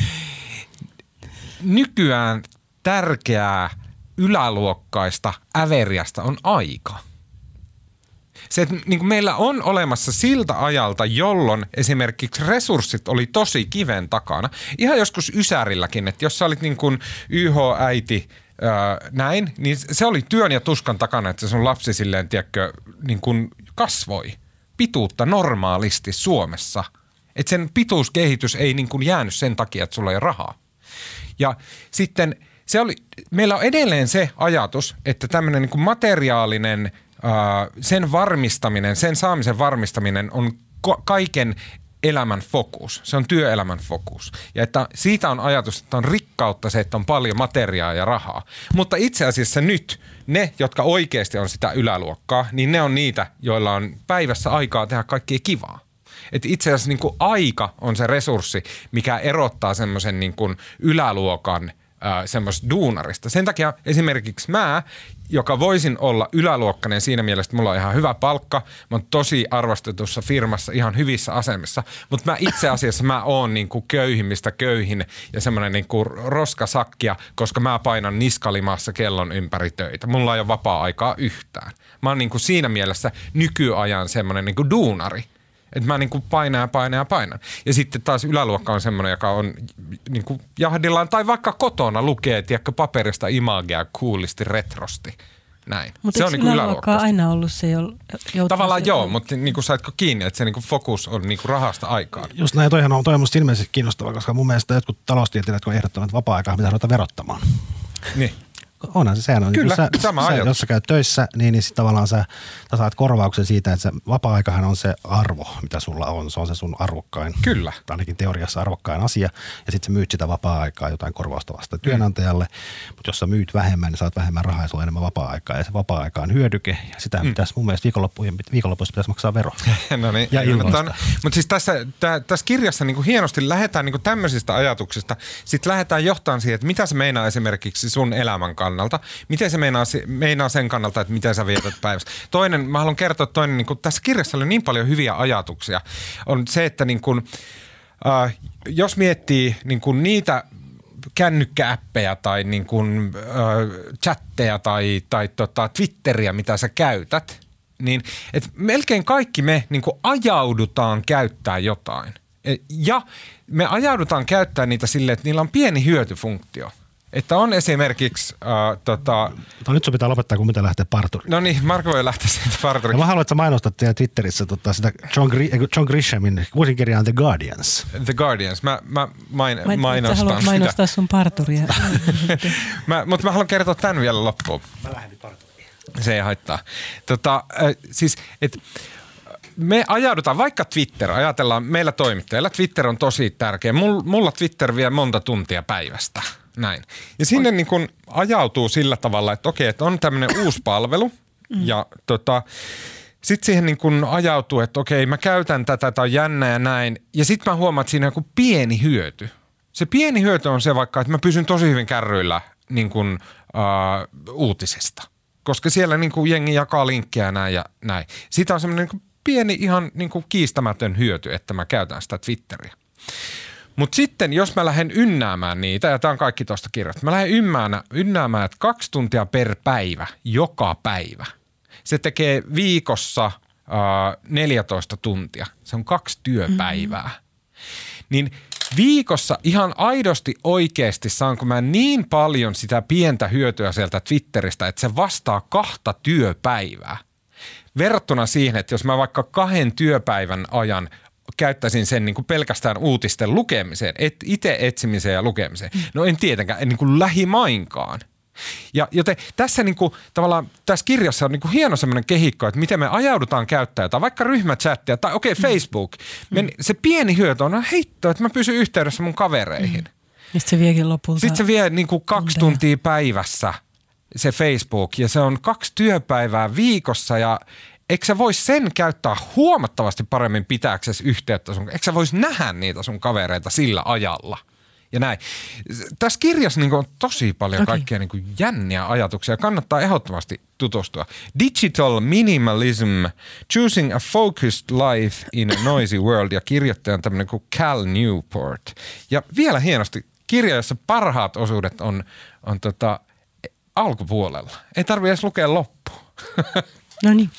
nykyään tärkeää – yläluokkaista äveriästä on aika. Se, että niin kuin meillä on olemassa siltä ajalta, jolloin esimerkiksi resurssit oli tosi kiven takana. Ihan joskus Ysärilläkin, että jos sä olit niin kuin YH-äiti, öö, näin, niin se oli työn ja tuskan takana, että sun lapsi silleen, tiedätkö, niin kuin kasvoi pituutta normaalisti Suomessa. Että sen pituuskehitys ei niin kuin jäänyt sen takia, että sulla ei ole rahaa. Ja sitten – se oli, meillä on edelleen se ajatus, että tämmöinen niin materiaalinen, ää, sen varmistaminen, sen saamisen varmistaminen on ko- kaiken elämän fokus. Se on työelämän fokus. Ja että siitä on ajatus, että on rikkautta se, että on paljon materiaa ja rahaa. Mutta itse asiassa nyt ne, jotka oikeasti on sitä yläluokkaa, niin ne on niitä, joilla on päivässä aikaa tehdä kaikkea kivaa. Et itse asiassa niin kuin aika on se resurssi, mikä erottaa semmoisen niin yläluokan – semmoista duunarista. Sen takia esimerkiksi mä, joka voisin olla yläluokkainen siinä mielessä, että mulla on ihan hyvä palkka, mä oon tosi arvostetussa firmassa ihan hyvissä asemissa, mutta mä itse asiassa mä oon niin kuin köyhimmistä köyhin ja semmoinen niin kuin roskasakkia, koska mä painan niskalimassa kellon ympäri töitä. Mulla ei ole vapaa-aikaa yhtään. Mä oon niin kuin siinä mielessä nykyajan semmoinen niin kuin duunari – että mä niin kuin painan ja painan ja painan. Ja sitten taas yläluokka on semmoinen, joka on niin kuin jahdillaan tai vaikka kotona lukee, tiedätkö, paperista imagea kuulisti retrosti. Näin. Mutta se on niin yläluokka aina ollut se, jo, Tavallaan joo, on. mutta niin kuin saitko kiinni, että se niin kuin fokus on niin kuin rahasta aikaan. Just näin, toihan on, toi on ilmeisesti kiinnostavaa, koska mun mielestä jotkut taloustieteilijät, kun ehdottomat vapaa-aikaa, pitää ruveta verottamaan. Niin. Onhan se, sehän on. Kyllä, sä, sama sä, ajatus. Jos sä käyt töissä, niin, niin sitten tavallaan sä, sä saat korvauksen siitä, että se vapaa-aikahan on se arvo, mitä sulla on. Se on se sun arvokkain. Kyllä. Tai ainakin teoriassa arvokkain asia. Ja sitten sä myyt sitä vapaa-aikaa jotain korvausta vasta työnantajalle. Mm. Mutta jos sä myyt vähemmän, niin saat vähemmän rahaa ja sulla on enemmän vapaa-aikaa. Ja se vapaa-aika on hyödyke. Ja sitä mm. pitäisi mun mielestä viikonloppuissa pitäisi maksaa vero. no niin. Ja ilmoista. Mutta siis tässä, tä, tässä kirjassa niin kuin hienosti lähdetään niin kuin tämmöisistä ajatuksista. Sitten lähdetään johtamaan siihen, että mitä se meinaa esimerkiksi sun elämän kannalta. Miten se meinaa, meinaa sen kannalta, että miten sä vietät päivästä. Toinen, mä haluan kertoa toinen, niin kuin, tässä kirjassa oli niin paljon hyviä ajatuksia, on se, että niin kuin, äh, jos miettii niin kuin niitä kännykkääppejä tai niin kuin, äh, chatteja tai, tai tota, Twitteriä, mitä sä käytät, niin et melkein kaikki me niin ajaudutaan käyttää jotain – Ja me ajaudutaan käyttämään niitä silleen, että niillä on pieni hyötyfunktio. Että on esimerkiksi... Äh, tota... No nyt sun pitää lopettaa, kun mitä lähtee parturiin. No niin, Marko voi lähteä sieltä parturiin. mä haluan, että sä mainostat teidän Twitterissä tota, sitä John, Gri- John Grishamin vuosinkirjaan The Guardians. The Guardians. Mä, mä main, mä mainostan sitä. mainostaa sun parturia. mä, mutta mä haluan kertoa tämän vielä loppuun. Mä lähden nyt parturiin. Se ei haittaa. Tota, äh, siis, et, me ajaudutaan, vaikka Twitter, ajatellaan meillä toimittajilla, Twitter on tosi tärkeä. Mulla Twitter vie monta tuntia päivästä näin. Ja sinne niin kun ajautuu sillä tavalla, että okei, että on tämmöinen uusi palvelu mm. ja tota, sitten siihen niin kun ajautuu, että okei, mä käytän tätä, tai on jännä ja näin. Ja sitten mä huomaan, että siinä on joku pieni hyöty. Se pieni hyöty on se vaikka, että mä pysyn tosi hyvin kärryillä niin kun, uh, uutisesta. Koska siellä niin kun jengi jakaa linkkejä näin ja näin. Siitä on semmoinen niin pieni ihan niin kiistämätön hyöty, että mä käytän sitä Twitteriä. Mutta sitten, jos mä lähden ynnäämään niitä, ja tämä on kaikki tuosta kirjasta, mä lähden ynnäämään, ynnäämään, että kaksi tuntia per päivä, joka päivä. Se tekee viikossa äh, 14 tuntia. Se on kaksi työpäivää. Mm-hmm. Niin viikossa ihan aidosti oikeasti saanko mä niin paljon sitä pientä hyötyä sieltä Twitteristä, että se vastaa kahta työpäivää. Verrattuna siihen, että jos mä vaikka kahden työpäivän ajan käyttäisin sen niin kuin pelkästään uutisten lukemiseen, et itse etsimiseen ja lukemiseen. No en tietenkään, en niin kuin lähimainkaan. Ja joten tässä niin kuin, tavallaan tässä kirjassa on niin kuin hieno semmoinen kehikko, että miten me ajaudutaan käyttää jotain, vaikka ryhmächattia tai okei okay, Facebook. Mm. se pieni hyöty on heitto, että mä pysyn yhteydessä mun kavereihin. Mm. Ja sitten se viekin lopulta. Sitten se vie niin kuin kaksi tuntia päivässä se Facebook ja se on kaksi työpäivää viikossa ja eikö sä vois sen käyttää huomattavasti paremmin pitääksesi yhteyttä sun, eikö sä vois nähdä niitä sun kavereita sillä ajalla? Ja näin. Tässä kirjassa niin on tosi paljon okay. kaikkia niin jänniä ajatuksia. Kannattaa ehdottomasti tutustua. Digital Minimalism, Choosing a Focused Life in a Noisy World ja kirjoittaja on tämmöinen kuin Cal Newport. Ja vielä hienosti, kirja, jossa parhaat osuudet on, on tota, alkupuolella. Ei tarvitse edes lukea loppuun. No niin.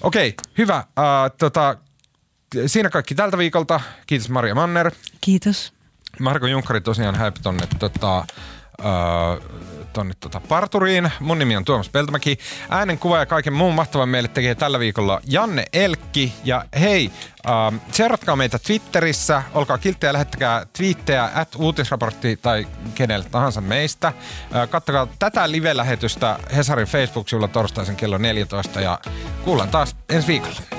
Okei, hyvä. Uh, tota, siinä kaikki tältä viikolta. Kiitos Maria Manner. Kiitos. Marko Junkkari tosiaan häipy tonne tota, uh, tonne tota parturiin. Mun nimi on Tuomas Peltomäki. Äänen kuva ja kaiken muun mahtavan meille tekee tällä viikolla Janne Elkki. Ja hei, uh, seuratkaa meitä Twitterissä. Olkaa kilttejä, lähettäkää twiittejä at uutisraportti tai kenelle tahansa meistä. Uh, kattokaa tätä live-lähetystä Hesarin Facebook-sivulla torstaisin kello 14 ja kuullaan taas ensi viikolla.